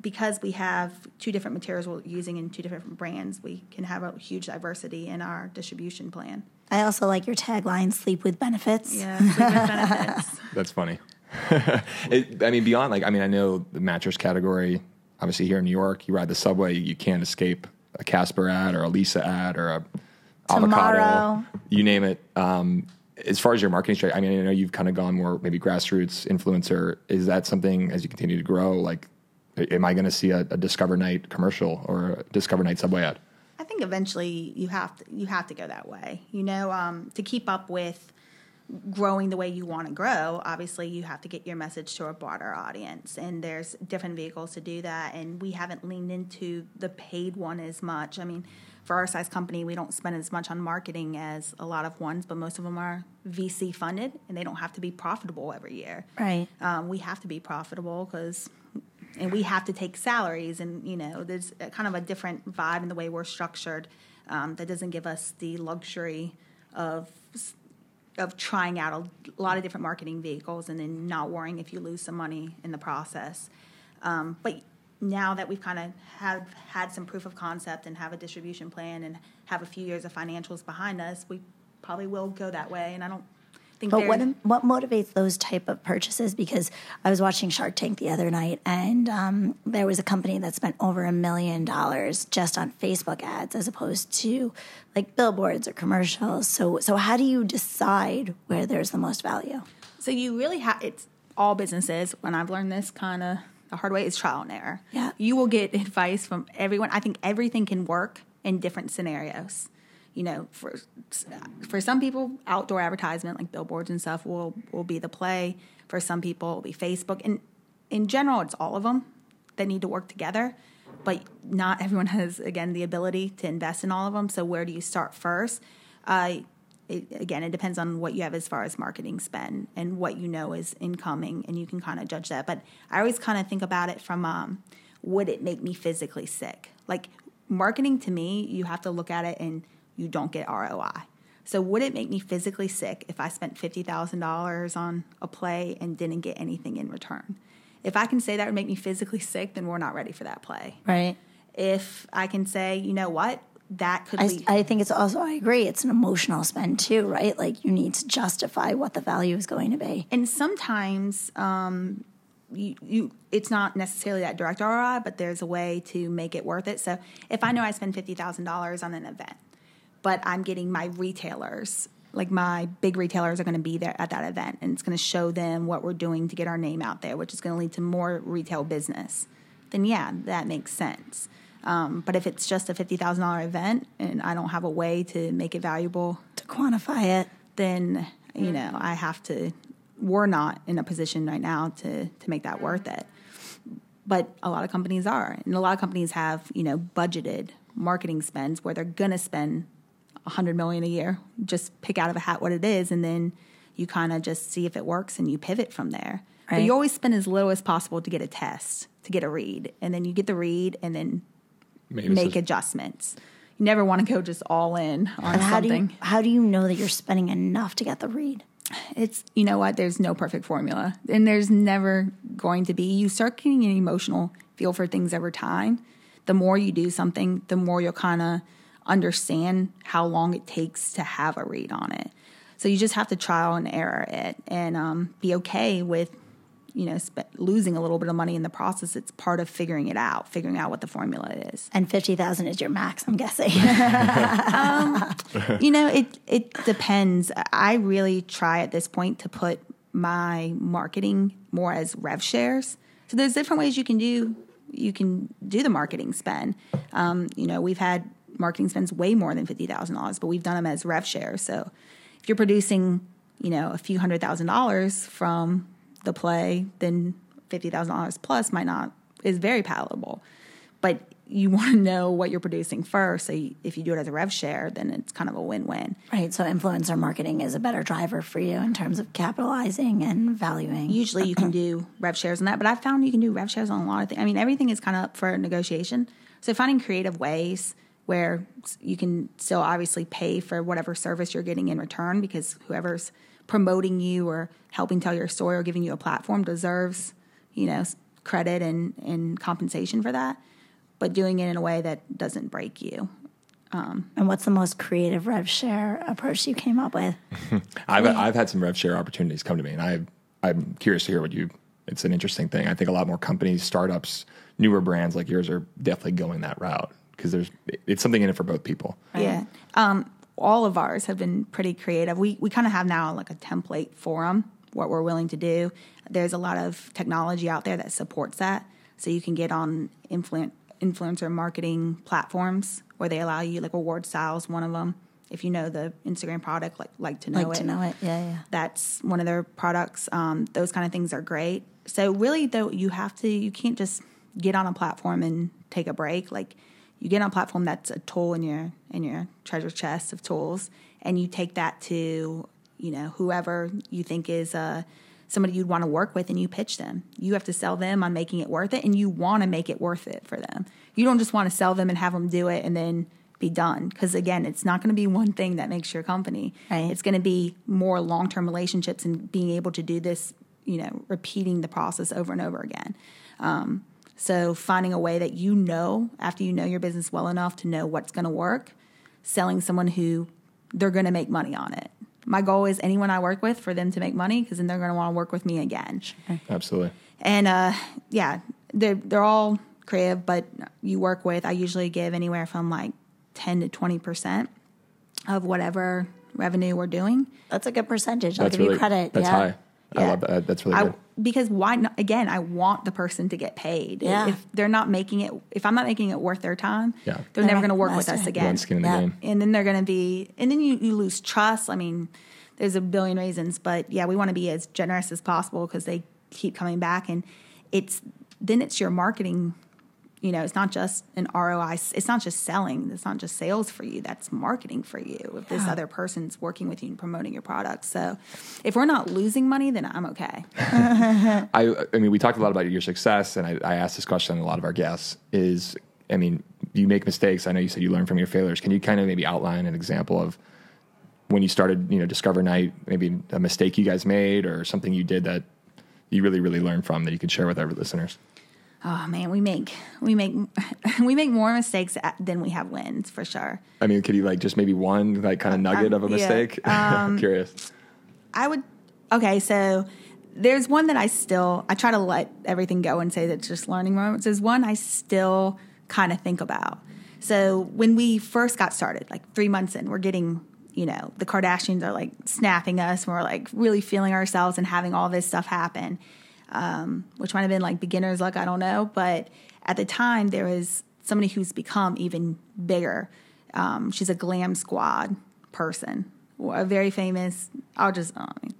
because we have two different materials we're using in two different brands, we can have a huge diversity in our distribution plan. I also like your tagline, sleep with benefits. Yeah, sleep with benefits. That's funny. it, I mean, beyond like, I mean, I know the mattress category. Obviously, here in New York, you ride the subway, you can't escape a Casper ad or a Leesa ad or a avocado. Tomorrow. You name it. Um, as far as your marketing strategy, I mean, I know you've kind of gone more maybe grassroots influencer. Is that something as you continue to grow? Like, am I going to see a, a Discover Night commercial or a Discover Night subway ad? I think eventually you have to you have to go that way. You know, um, to keep up with growing the way you want to grow, obviously you have to get your message to a broader audience, and there's different vehicles to do that. And we haven't leaned into the paid one as much. I mean, for our size company, we don't spend as much on marketing as a lot of ones, but most of them are VC funded, and they don't have to be profitable every year. Right. Um, we have to be profitable because, and we have to take salaries, and you know, there's a kind of a different vibe in the way we're structured um, that doesn't give us the luxury of of trying out a lot of different marketing vehicles and then not worrying if you lose some money in the process. Um, but now that we've kind of have had some proof of concept and have a distribution plan and have a few years of financials behind us, we probably will go that way. And I don't think. But what what motivates those type of purchases? Because I was watching Shark Tank the other night, and um, there was a company that spent over a million dollars just on Facebook ads, as opposed to like billboards or commercials. So so how do you decide where there's the most value? So you really have it's all businesses. When I've learned this kind of the hard way is trial and error. Yeah. You will get advice from everyone. I think everything can work in different scenarios. You know, for for some people, outdoor advertisement like billboards and stuff will will be the play. For some people, it'll be Facebook. And in general, it's all of them that need to work together. But not everyone has again the ability to invest in all of them. So where do you start first? Uh, it, again, it depends on what you have as far as marketing spend and what you know is incoming, and you can kind of judge that. But I always kind of think about it from um, would it make me physically sick? Like marketing to me, you have to look at it and you don't get ROI. So would it make me physically sick if I spent fifty thousand dollars on a play and didn't get anything in return? If I can say that would make me physically sick, then we're not ready for that play. Right. If I can say, you know what, that could I. I think it's also I agree. It's an emotional spend too, right? Like you need to justify what the value is going to be. and sometimes um, you, you it's not necessarily that direct ROI, but there's a way to make it worth it. So if I know I spend fifty thousand dollars on an event, but I'm getting my retailers, like my big retailers, are going to be there at that event, and it's going to show them what we're doing to get our name out there, which is going to lead to more retail business. Then yeah, that makes sense. Um, but if it's just a fifty thousand dollar event and I don't have a way to make it valuable To quantify it, then you know I have to. We're not in a position right now to to make that worth it, but a lot of companies are, and a lot of companies have you know budgeted marketing spends where they're gonna spend a hundred million a year. Just pick out of a hat what it is, and then you kind of just see if it works, and you pivot from there. But you always spend as little as possible to get a test, to get a read, and then you get the read, and then Maybe make it's just- adjustments. You never want to go just all in on and how do something you how do you know that you're spending enough to get the read? it's you know what there's no perfect formula and there's never going to be you start getting an emotional feel for things over time the more you do something the more you'll kind of understand how long it takes to have a read on it so you just have to trial and error it and um, be okay with you know sp- losing a little bit of money in the process it's part of figuring it out figuring out what the formula is And fifty thousand is your max, I'm guessing. you know, it it depends. I really try at this point to put my marketing more as rev shares. So there's different ways you can do you can do the marketing spend. Um, you know, we've had marketing spends way more than fifty thousand dollars, but we've done them as rev shares. So if you're producing, you know, a few hundred thousand dollars from the play, then fifty thousand dollars plus might not is very palatable. But you want to know what you're producing first. So you, if you do it as a rev share, then it's kind of a win-win. right. So influencer marketing is a better driver for you in terms of capitalizing and valuing. Usually you can do rev shares on that, but I've found you can do rev shares on a lot of things. I mean, everything is kind of up for negotiation. So finding creative ways where you can still obviously pay for whatever service you're getting in return because whoever's promoting you or helping tell your story or giving you a platform deserves, you know, credit and, and compensation for that. But doing it in a way that doesn't break you. Um, and what's the most creative rev share approach you came up with? I've I've had some rev share opportunities come to me, and I I'm curious to hear what you. It's an interesting thing. I think a lot more companies, startups, newer brands like yours are definitely going that route because there's it's something in it for both people. Yeah. Um, all of ours have been pretty creative. We we kind of have now like a template for them, what we're willing to do. There's a lot of technology out there that supports that, so you can get on influ- influencer marketing platforms where they allow you like reward styles, one of them if you know the Instagram product, like like to know like it. to know it. Yeah, yeah. That's one of their products. Um, those kind of things are great. So really, though, you have to. You can't just get on a platform and take a break. Like you get on a platform that's a tool in your in your treasure chest of tools, and you take that to you know whoever you think is uh, somebody you'd want to work with, and you pitch them. You have to sell them on making it worth it, and you want to make it worth it for them. You don't just want to sell them and have them do it, and then be done because again it's not going to be one thing that makes your company Right. it's going to be more long-term relationships and being able to do this you know repeating the process over and over again um, so finding a way that you know after you know your business well enough to know what's going to work selling someone who they're going to make money on it my goal is anyone i work with for them to make money because then they're going to want to work with me again Absolutely. and uh, yeah, they're they're all creative, but you work with. I usually give anywhere from like ten to twenty percent of whatever revenue we're doing. That's a good percentage. I'll That's give really you credit. That's yeah. high. I love that. That's really I, good. because why not? Again, I want the person to get paid. Yeah. If they're not making it, if I'm not making it worth their time, Yeah. they're They're never going to work with us again. One skin in the Yeah. game. and then they're going to be and then you, you lose trust i mean there's a billion reasons but yeah we want to be as generous as possible because they keep coming back and it's then it's your marketing you know it's not just an roi it's not just selling it's not just sales for you that's marketing for you if this other person's working with you and promoting your product so if we're not losing money then i'm okay I, I mean, we talked a lot about your success, and I, I asked this question to a lot of our guests. Is I mean, you make mistakes. I know you said you learn from your failures. Can you kind of maybe outline an example of when you started, you know, Discover Night, maybe a mistake you guys made, or something you did that you really, really learned from that you could share with our listeners? Oh man we make we make we make more mistakes at- than we have wins for sure I mean, could you like just maybe one like kind of uh, nugget um, of a yeah. mistake? I'm um, curious. I would. Okay, so there's one that I still I try to let everything go and say that's just learning moments. There's one I still kind of think about. So when we first got started, like three months in, we're getting you know the Kardashians are like snapping us, and we're like really feeling ourselves and having all this stuff happen, um, which might have been like beginner's luck. I don't know, but at the time there was somebody who's become even bigger. Um, she's a glam squad person, a very famous. I'll just. I mean,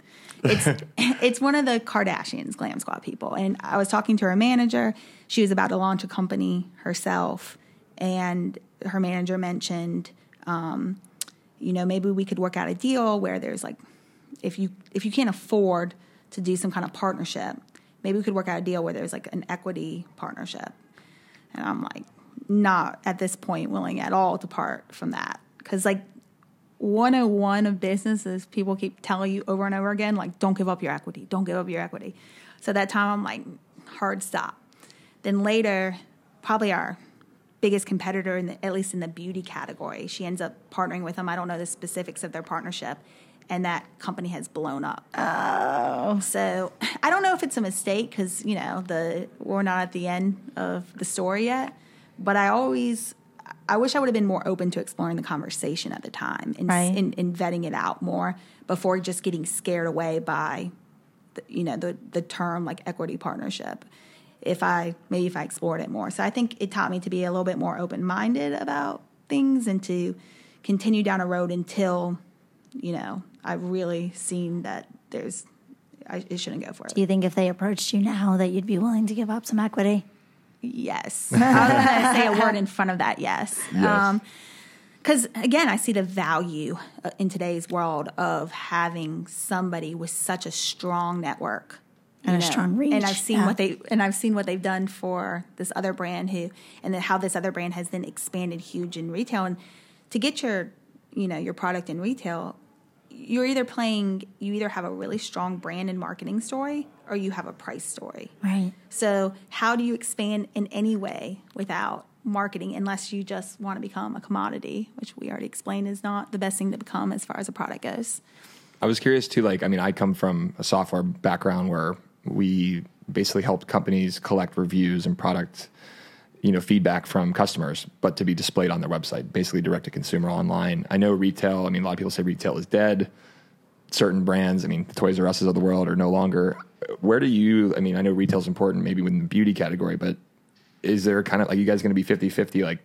it's it's one of the Kardashians, Glam Squad people, and I was talking to her manager. She was about to launch a company herself, and her manager mentioned, um, you know, maybe we could work out a deal where there's like, if you if you can't afford to do some kind of partnership, maybe we could work out a deal where there's like an equity partnership. And I'm like, not at this point willing at all to part from that. Because, like, 101 of business is people keep telling you over and over again, like, don't give up your equity, don't give up your equity. So that time I'm like, hard stop. Then later, probably our biggest competitor, in the, at least in the beauty category, she ends up partnering with them. I don't know the specifics of their partnership. And that company has blown up. Oh. So I don't know if it's a mistake because, you know, the we're not at the end of the story yet. But I always, I wish I would have been more open to exploring the conversation at the time and, Right. and, and vetting it out more before just getting scared away by, the, you know, the the term like equity partnership. If I maybe if I explored it more, so I think it taught me to be a little bit more open minded about things and to continue down a road until, you know, I've really seen that there's, I it shouldn't go for it. Do you think if they approached you now that you'd be willing to give up some equity? Yes. I was going to say a word in front of that. Yes. Yes. Because again, I see the value uh, in today's world of having somebody with such a strong network And a strong reach, And I've seen yeah. what they and I've seen what they've done for this other brand who, and then how this other brand has then expanded huge in retail. And to get your, you know, your product in retail, you're either playing, you either have a really strong brand and marketing story, or you have a price story. Right. So, how do you expand in any way without marketing unless you just want to become a commodity, which we already explained is not the best thing to become as far as a product goes? I was curious too. Like, I mean, I come from a software background where we basically helped companies collect reviews and product, you know, feedback from customers, but to be displayed on their website, basically direct to consumer online. I know retail. I mean, a lot of people say retail is dead. Certain brands, I mean, the Toys R Us's of the world are no longer. Where do you? I mean, I know retail's important, maybe within the beauty category, but is there kind of like you guys going to be 50-50 like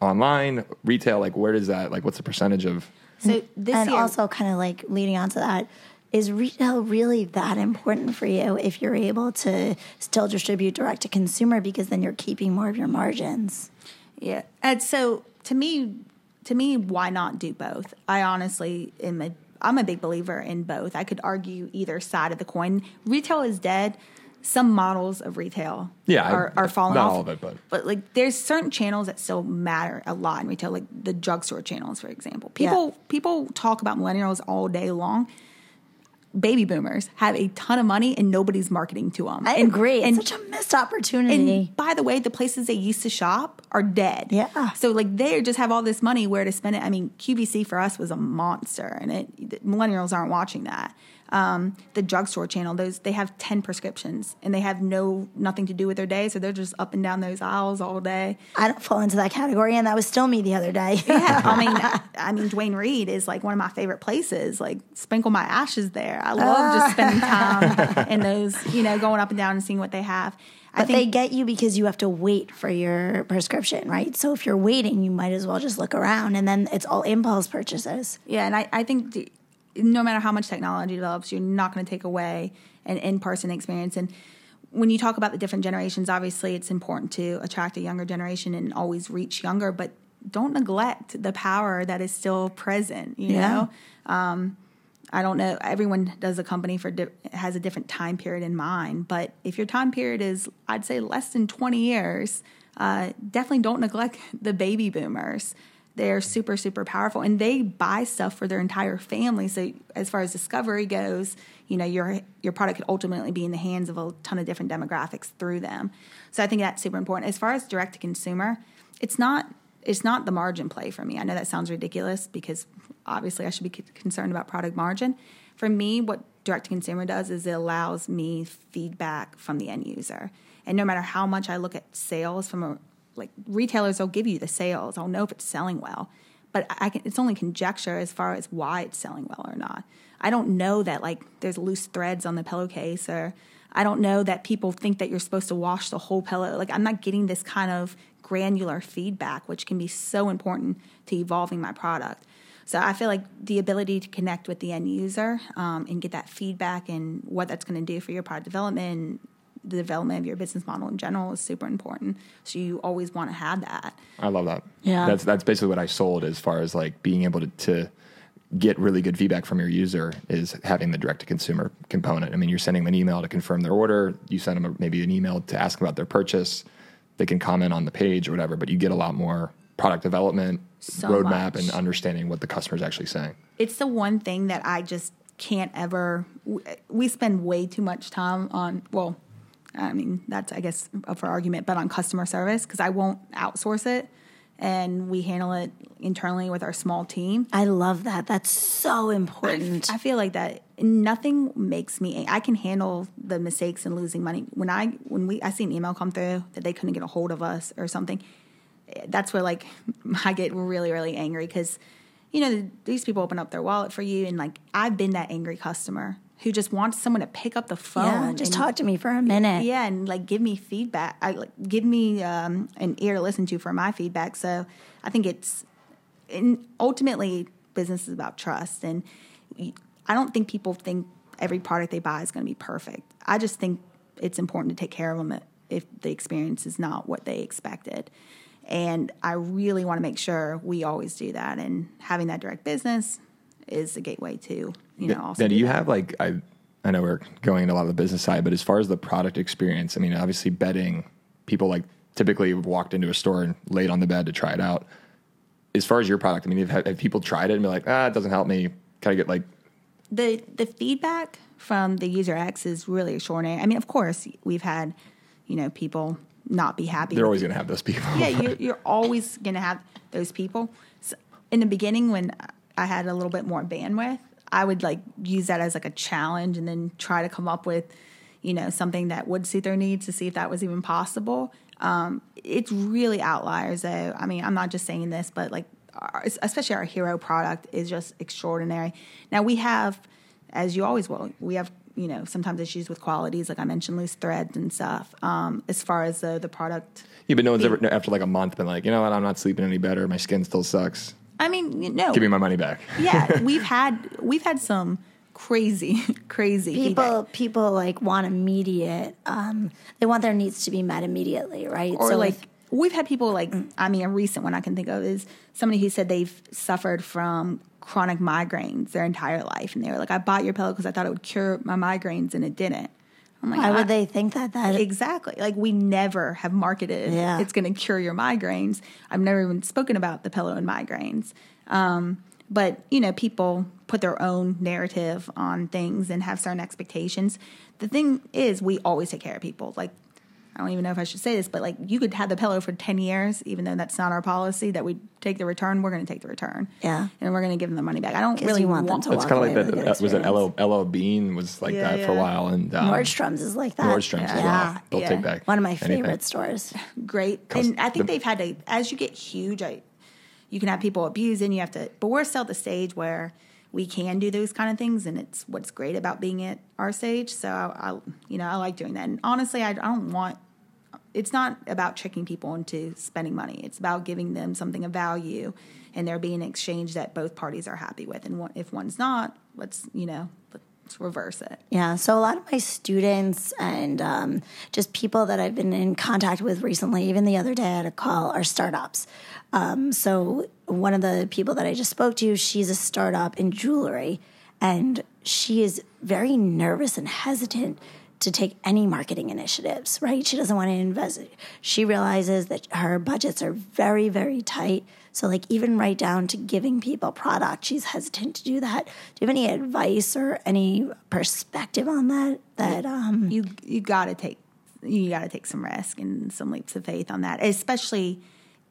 online, retail? Like, where does that? Like, what's the percentage of? So this and year, also kind of like leading on to that is retail really that important for you if you're able to still distribute direct to consumer because then you're keeping more of your margins Yeah. And so to me, to me, why not do both? I honestly am a I'm a big believer in both. I could argue either side of the coin. Retail is dead. Some models of retail Yeah, are, are falling not off. all of it, but- but like there's certain channels that still matter a lot in retail, like the drugstore channels, for example. People people talk about millennials all day long. Baby boomers have a ton of money and nobody's marketing to them. i and, agree And it's such a missed opportunity and by the way, the places they used to shop are dead. Yeah. So like they just have all this money where to spend it. I mean, QVC for us was a monster, and it the millennials aren't watching that. Um, the drugstore channel, those they have ten prescriptions, and they have no nothing to do with their day, so they're just up and down those aisles all day. i don't fall into that category and that was still me the other day Yeah, I mean, I, I mean, Duane Reade is like one of my favorite places. Like, sprinkle my ashes there. I love just spending time in those, you know, going up and down and seeing what they have. I think, they get you because you have to wait for your prescription, right? So if you're waiting, you might as well just look around and then it's all impulse purchases. Yeah, and I, I think no matter how much technology develops, you're not going to take away an in person experience. And when you talk about the different generations, obviously it's important to attract a younger generation and always reach younger, but don't neglect the power that is still present, you Yeah. know? Um, I don't know. Everyone does a company for di- has a different time period in mind, but if your time period is, I'd say, less than twenty years, uh, definitely don't neglect the baby boomers. They're super, super powerful, and they buy stuff for their entire family. So, as far as discovery goes, you know your your product could ultimately be in the hands of a ton of different demographics through them. So, I think that's super important. As far as direct to consumer, it's not it's not the margin play for me. I know that sounds ridiculous because obviously I should be concerned about product margin. For me, what direct to consumer does is it allows me feedback from the end user. And no matter how much I look at sales from a like retailers will give you the sales. I'll know if it's selling well. But I can it's only conjecture as far as why it's selling well or not. I don't know that like there's loose threads on the pillowcase or I don't know that people think that you're supposed to wash the whole pillow. Like I'm not getting this kind of granular feedback, which can be so important to evolving my product. So I feel like the ability to connect with the end user um, and get that feedback and what that's going to do for your product development the development of your business model in general is super important. So you always want to have that. I love that. Yeah. that's that's basically what I sold as far as like being able to. to get really good feedback from your user is having the direct to consumer component. I mean, you're sending them an email to confirm their order. You send them a, maybe an email to ask about their purchase. They can comment on the page or whatever, but you get a lot more product development, So roadmap, much. and understanding what the customer is actually saying. It's the one thing that I just can't ever. We spend way too much time on. Well, I mean that's I guess up for argument, but on customer service because I won't outsource it, and we handle it internally with our small team. I love that. That's so important. I feel like that nothing makes me. I can handle the mistakes and losing money. When I when we I see an email come through that they couldn't get a hold of us or something, that's where like I get really really angry because you know these people open up their wallet for you and like I've been that angry customer who just wants someone to pick up the phone. yeah, just and- talk to me for a minute. yeah, and like give me feedback. I like give me um, an ear to listen to for my feedback. So I think it's and ultimately business is about trust, and I don't think people think every product they buy is going to be perfect. I just think it's important to take care of them if the experience is not what they expected. And I really want to make sure we always do that. And having that direct business is a gateway to, you know, also. Now, do you that. have like I I know we're going into a lot of the business side, but as far as the product experience, I mean, obviously betting people like typically walked into a store and laid on the bed to try it out. As far as your product, I mean, have, have people tried it and be like, ah, it doesn't help me? Kind of get like, the the feedback from the user X is really extraordinary. I mean, of course, we've had you know people not be happy. they're always going to have those people. yeah, you're, you're always going to have those people. So in the beginning, when I had a little bit more bandwidth, I would like use that as like a challenge and then try to come up with, you know, something that would suit their needs to see if that was even possible. Um, it's really outliers, though. I mean, I'm not just saying this, but like, our, especially our hero product is just extraordinary. Now we have, as you always will, we have you know, sometimes issues with qualities, like I mentioned, loose threads and stuff. Um, as far as the the product, Yeah, but no one's ever after like a month been like, you know what, I'm not sleeping any better. My skin still sucks. I mean, no. Give me my money back. yeah, we've had we've had some crazy, crazy people feedback. people like want immediate um they want their needs to be met immediately right or So like if- we've had people like I mean, a recent one I can think of is somebody who said they've suffered from chronic migraines their entire life, and they were like, "I bought your pillow because I thought it would cure my migraines, and it didn't." I'm like, why would they think that that Exactly. Like we never have marketed Yeah. it's going to cure your migraines. I've never even spoken about the pillow and migraines. Um, but you know, people put their own narrative on things and have certain expectations. The thing is, we always take care of people. Like I don't even know if I should say this, but like you could have the pillow for ten years, even though that's not our policy. That we take the return, we're going to take the return. Yeah. and we're going to give them the money back. I don't really you want them to It's kind of like with a that. Was it experience. LL, LL Bean was like Yeah, that for a while, and um, Nordstrom's is like that Nordstrom's as yeah well. They'll Yeah. take back one of my anything. favorite stores great. And I think the- they've had to, as you get huge, I, you can have people abusing, you have to, but we're still at the stage where we can do those kind of things. And it's what's great about being at our stage. So I, I you know, I like doing that. And honestly, I, I don't want, it's not about tricking people into spending money. It's about giving them something of value and there being an exchange that both parties are happy with. And if one's not, let's, you know, reverse it. Yeah, so a lot of my students and um, just people that I've been in contact with recently, even the other day I had a call, are startups. Um, so one of the people that I just spoke to, she's a startup in jewelry, and she is very nervous and hesitant to take any marketing initiatives, right? She doesn't want to invest. She realizes that her budgets are very, very tight. So, like, even right down to giving people product, she's hesitant to do that. Do you have any advice or any perspective on that? That, um, you you got to take you got to take some risk and some leaps of faith on that especially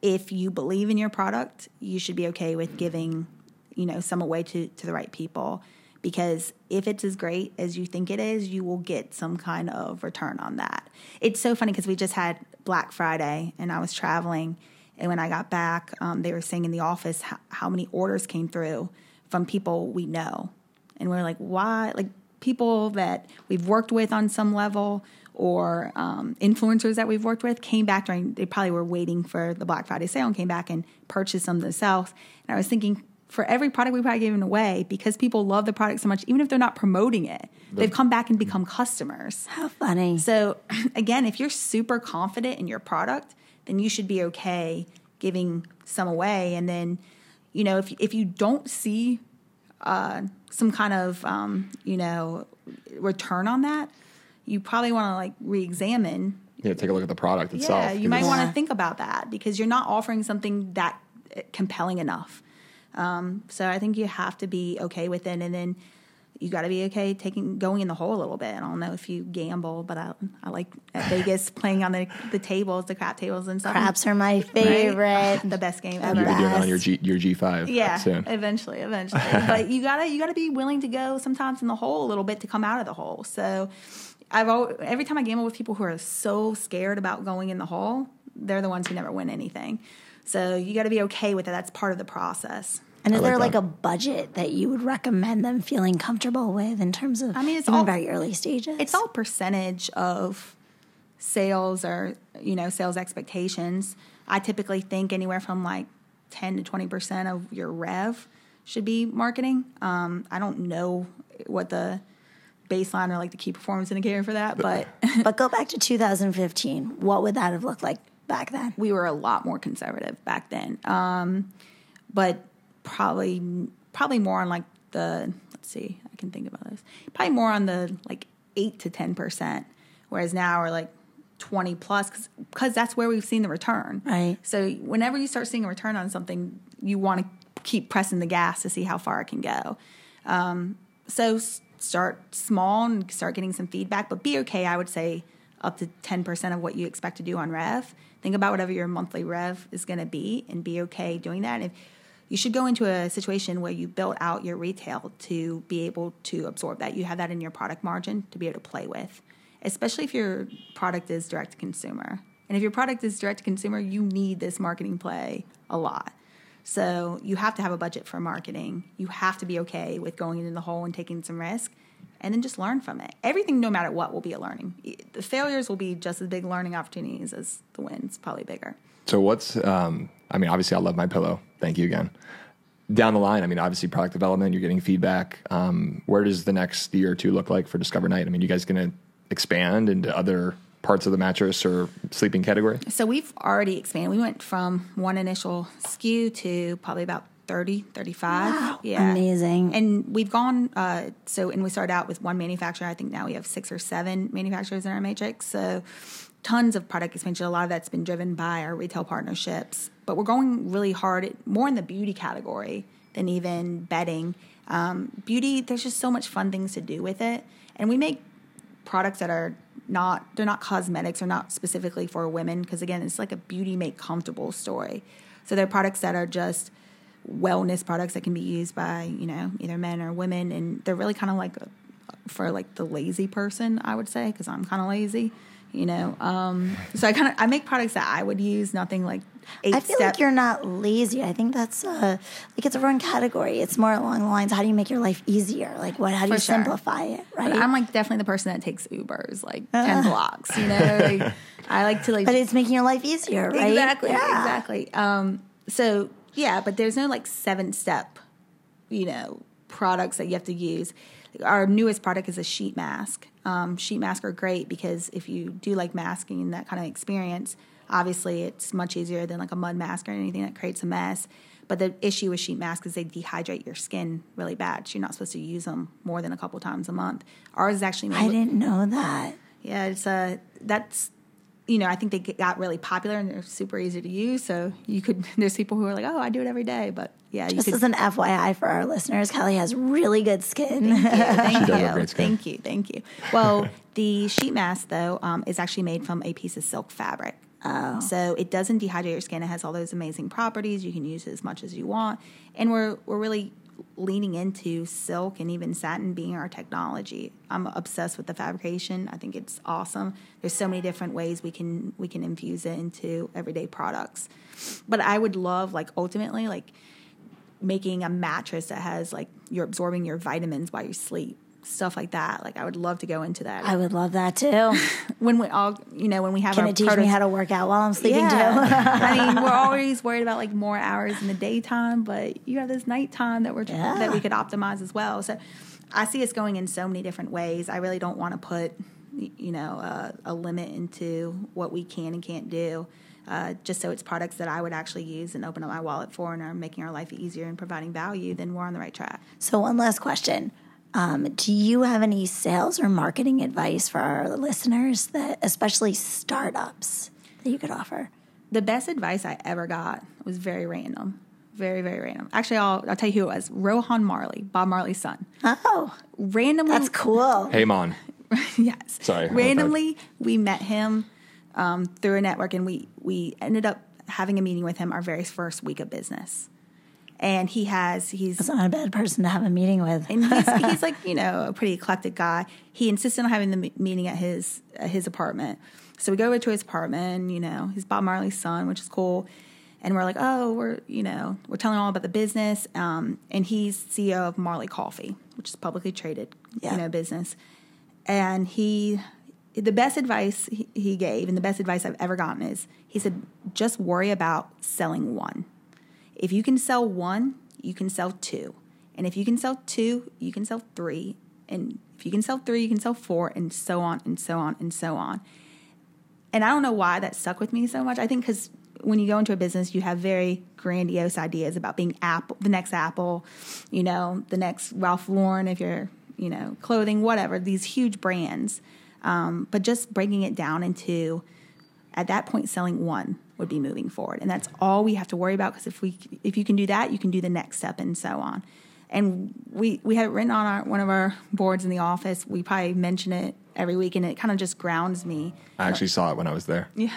if you believe in your product you should be okay with giving you know some away to to the right people because if it's as great as you think it is you will get some kind of return on that. It's so funny because we just had black friday and i was traveling and when i got back um, they were saying in the office how, how many orders came through from people we know. And we're like why? Like people that we've worked with on some level or um, influencers that we've worked with came back during they probably were waiting for the black friday sale and came back and purchased some themselves. And i was thinking for every product we probably given away because people love the product so much even if they're not promoting it they've come back and become customers how funny. so again, if you're super confident in your product, then you should be okay giving some away. And then, you know, if if you don't see uh, some kind of um, you know return on that, you probably want to like re-examine. Yeah, take a look at the product itself. Yeah, you might want to think about that because you're not offering something that uh, compelling enough. Um, so I think you have to be okay with it, and then you got to be okay taking going in the hole a little bit. I don't know if you gamble, but I I like at Vegas playing on the the tables, the crap tables and stuff. Craps are my Right? favorite. the best game ever. You'll be doing it on your. G your G five Yeah, soon. eventually, eventually. but you gotta you gotta be willing to go sometimes in the hole a little bit to come out of the hole. So I've al every time I gamble with people who are so scared about going in the hole, they're the ones who never win anything. So you got to be okay with it. That's part of the process. And is like there like that. a budget that you would recommend them feeling comfortable with in terms of I mean, it's all- very early stages? It's all percentage of sales or you know sales expectations. I typically think anywhere from like ten to twenty percent of your rev should be marketing. Um, I don't know what the baseline or like the key performance indicator for that, but but go back to 2015. What would that have looked like back then? we were a lot more conservative back then. Um, but probably probably more on like the let's see, I can think about this. Probably more on the like eight to ten percent, whereas now we're like twenty plus because that's where we've seen the return. Right. So whenever you start seeing a return on something, you want to keep pressing the gas to see how far it can go. Um, so start small and start getting some feedback, but be okay. I would say up to ten percent of what you expect to do on rev. Think about whatever your monthly rev is going to be, and be okay doing that. If you should go into a situation where you built out your retail to be able to absorb that. You have that in your product margin to be able to play with, especially if your product is direct to consumer. And if your product is direct to consumer, you need this marketing play a lot. So you have to have a budget for marketing. You have to be okay with going into the hole and taking some risk. And then just learn from it. Everything, no matter what, will be a learning. The failures will be just as big learning opportunities as the wins, probably bigger. So what's um, I mean, obviously I love my pillow. Thank you again. Down the line, I mean, obviously product development, you're getting feedback. Um, where does the next year or two look like for Discover Night? I mean, you guys going to expand into other parts of the mattress or sleeping category? So we've already expanded. We went from one initial SKU to probably about 30, 35. Wow, amazing. And we've gone, uh, so, and we started out with one manufacturer. I think now we have six or seven manufacturers in our matrix. So tons of product expansion. A lot of that's been driven by our retail partnerships. But we're going really hard, more in the beauty category than even bedding. Um, beauty, there's just so much fun things to do with it. And we make products that are not they're not cosmetics they're not specifically for women because again it's like a beauty make comfortable story so they're products that are just wellness products that can be used by you know either men or women and they're really kind of like a, for like the lazy person i would say because i'm kind of lazy you know um, so i kind of i make products that i would use nothing like I feel step. like you're not lazy. I think that's uh, like it's a wrong category. It's more along the lines: how do you make your life easier? Like, what? How do For you sure. simplify it? Right. But I'm like definitely the person that takes Ubers like uh. ten blocks. You know, like, I like to like. But it's making your life easier, right? Exactly. Yeah. Exactly. Um, so yeah, but there's no like seven step, you know, products that you have to use. Our newest product is a sheet mask. Um, sheet masks are great because if you do like masking and that kind of experience Obviously, it's much easier than like a mud mask or anything that creates a mess. But the issue with sheet masks is they dehydrate your skin really bad. So you're not supposed to use them more than a couple times a month. Ours is actually. I didn't know that. Yeah, it's a uh, that's you know, I think they got really popular and they're super easy to use. So you could, there's people who are like, oh, I do it every day. But yeah, just could, as an FYI for our listeners, Kelly has really good skin. Thank you. Thank you. Thank you. Thank you. Well, the sheet mask though um, is actually made from a piece of silk fabric. Oh. So it doesn't dehydrate your skin. It has all those amazing properties. You can use it as much as you want. And we're we're really leaning into silk and even satin being our technology. I'm obsessed with the fabrication. I think it's awesome. There's so many different ways we can we can infuse it into everyday products. But I would love like ultimately like making a mattress that has like you're absorbing your vitamins while you sleep stuff like that. Like I would love to go into that. I would love that too. when we all, you know, when we have can it teach proto- me how to work out while I'm sleeping yeah. too? I mean, we're always worried about like more hours in the daytime, but you have this nighttime that we're yeah. that we could optimize as well. So I see us going in so many different ways. I really don't want to put, you know, uh, a limit into what we can and can't do. Uh, just so it's products that I would actually use and open up my wallet for and are making our life easier and providing value, then we're on the right track. So, one last question um, do you have any sales or marketing advice for our listeners that, especially startups, that you could offer? The best advice I ever got was very random. Very, very random. Actually, I'll, I'll tell you who it was Rohan Marley, Bob Marley's son. Oh. Randomly. That's cool. Hey, Mon. yes. Sorry. Randomly, we met him um, through a network and we, we ended up having a meeting with him our very first week of business and he has he's That's not a bad person to have a meeting with. and he's, he's like you know a pretty eclectic guy. He insisted on having the meeting at his at his apartment. So we go over to his apartment. You know, he's Bob Marley's son, which is cool. And we're like, oh, we're you know we're telling all about the business. Um, and he's CEO of Marley Coffee, which is publicly traded yeah. you know business. And he the best advice he gave and the best advice I've ever gotten is he said, just worry about selling one. If you can sell one, you can sell two. And if you can sell two, you can sell three. And if you can sell three, you can sell four, and so on and so on and so on. And I don't know why that stuck with me so much. I think because when you go into a business, you have very grandiose ideas about being Apple, the next Apple, you know, the next Ralph Lauren, if you're, you know, clothing, whatever, these huge brands. Um, but just breaking it down into, at that point, selling one would be moving forward. And that's all we have to worry about because if we if you can do that, you can do the next step and so on. And we we have it written on our, one of our boards in the office. We probably mention it every week, and it kind of just grounds me. I actually saw it when I was there. Yeah,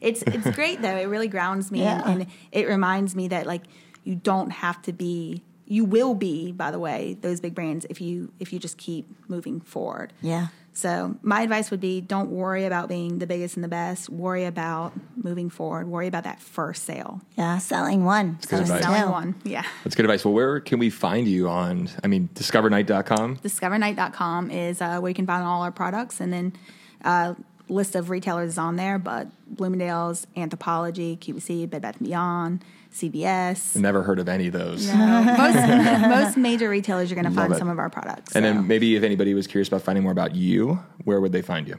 it's it's great though. It really grounds me, yeah. and, and it reminds me that like you don't have to be you will be by the way those big brands if you if you just keep moving forward yeah so my advice would be don't worry about being the biggest and the best. Worry about moving forward. Worry about that first sale. Yeah, selling one. good selling advice. Selling one. Yeah. That's good advice. Well, where can we find you on? I mean, discovernight.com. discovernight.com is uh, where you can find all our products and then uh, list of retailers is on there but bloomingdale's anthropologie qvc bed bath & beyond cvs Never heard of any of those. most, most major retailers you're going to find it. some of our products And so. then maybe if anybody was curious about finding more about you, where would they find you?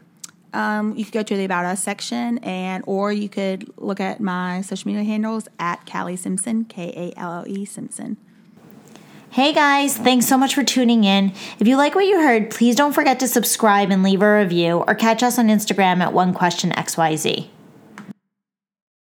um, you could go to the about us section and or you could look at my social media handles at Kalle simpson k-a-l-l-e simpson Hey guys, thanks so much for tuning in. If you like what you heard, please don't forget to subscribe and leave a review or catch us on Instagram at OneQuestionXYZ.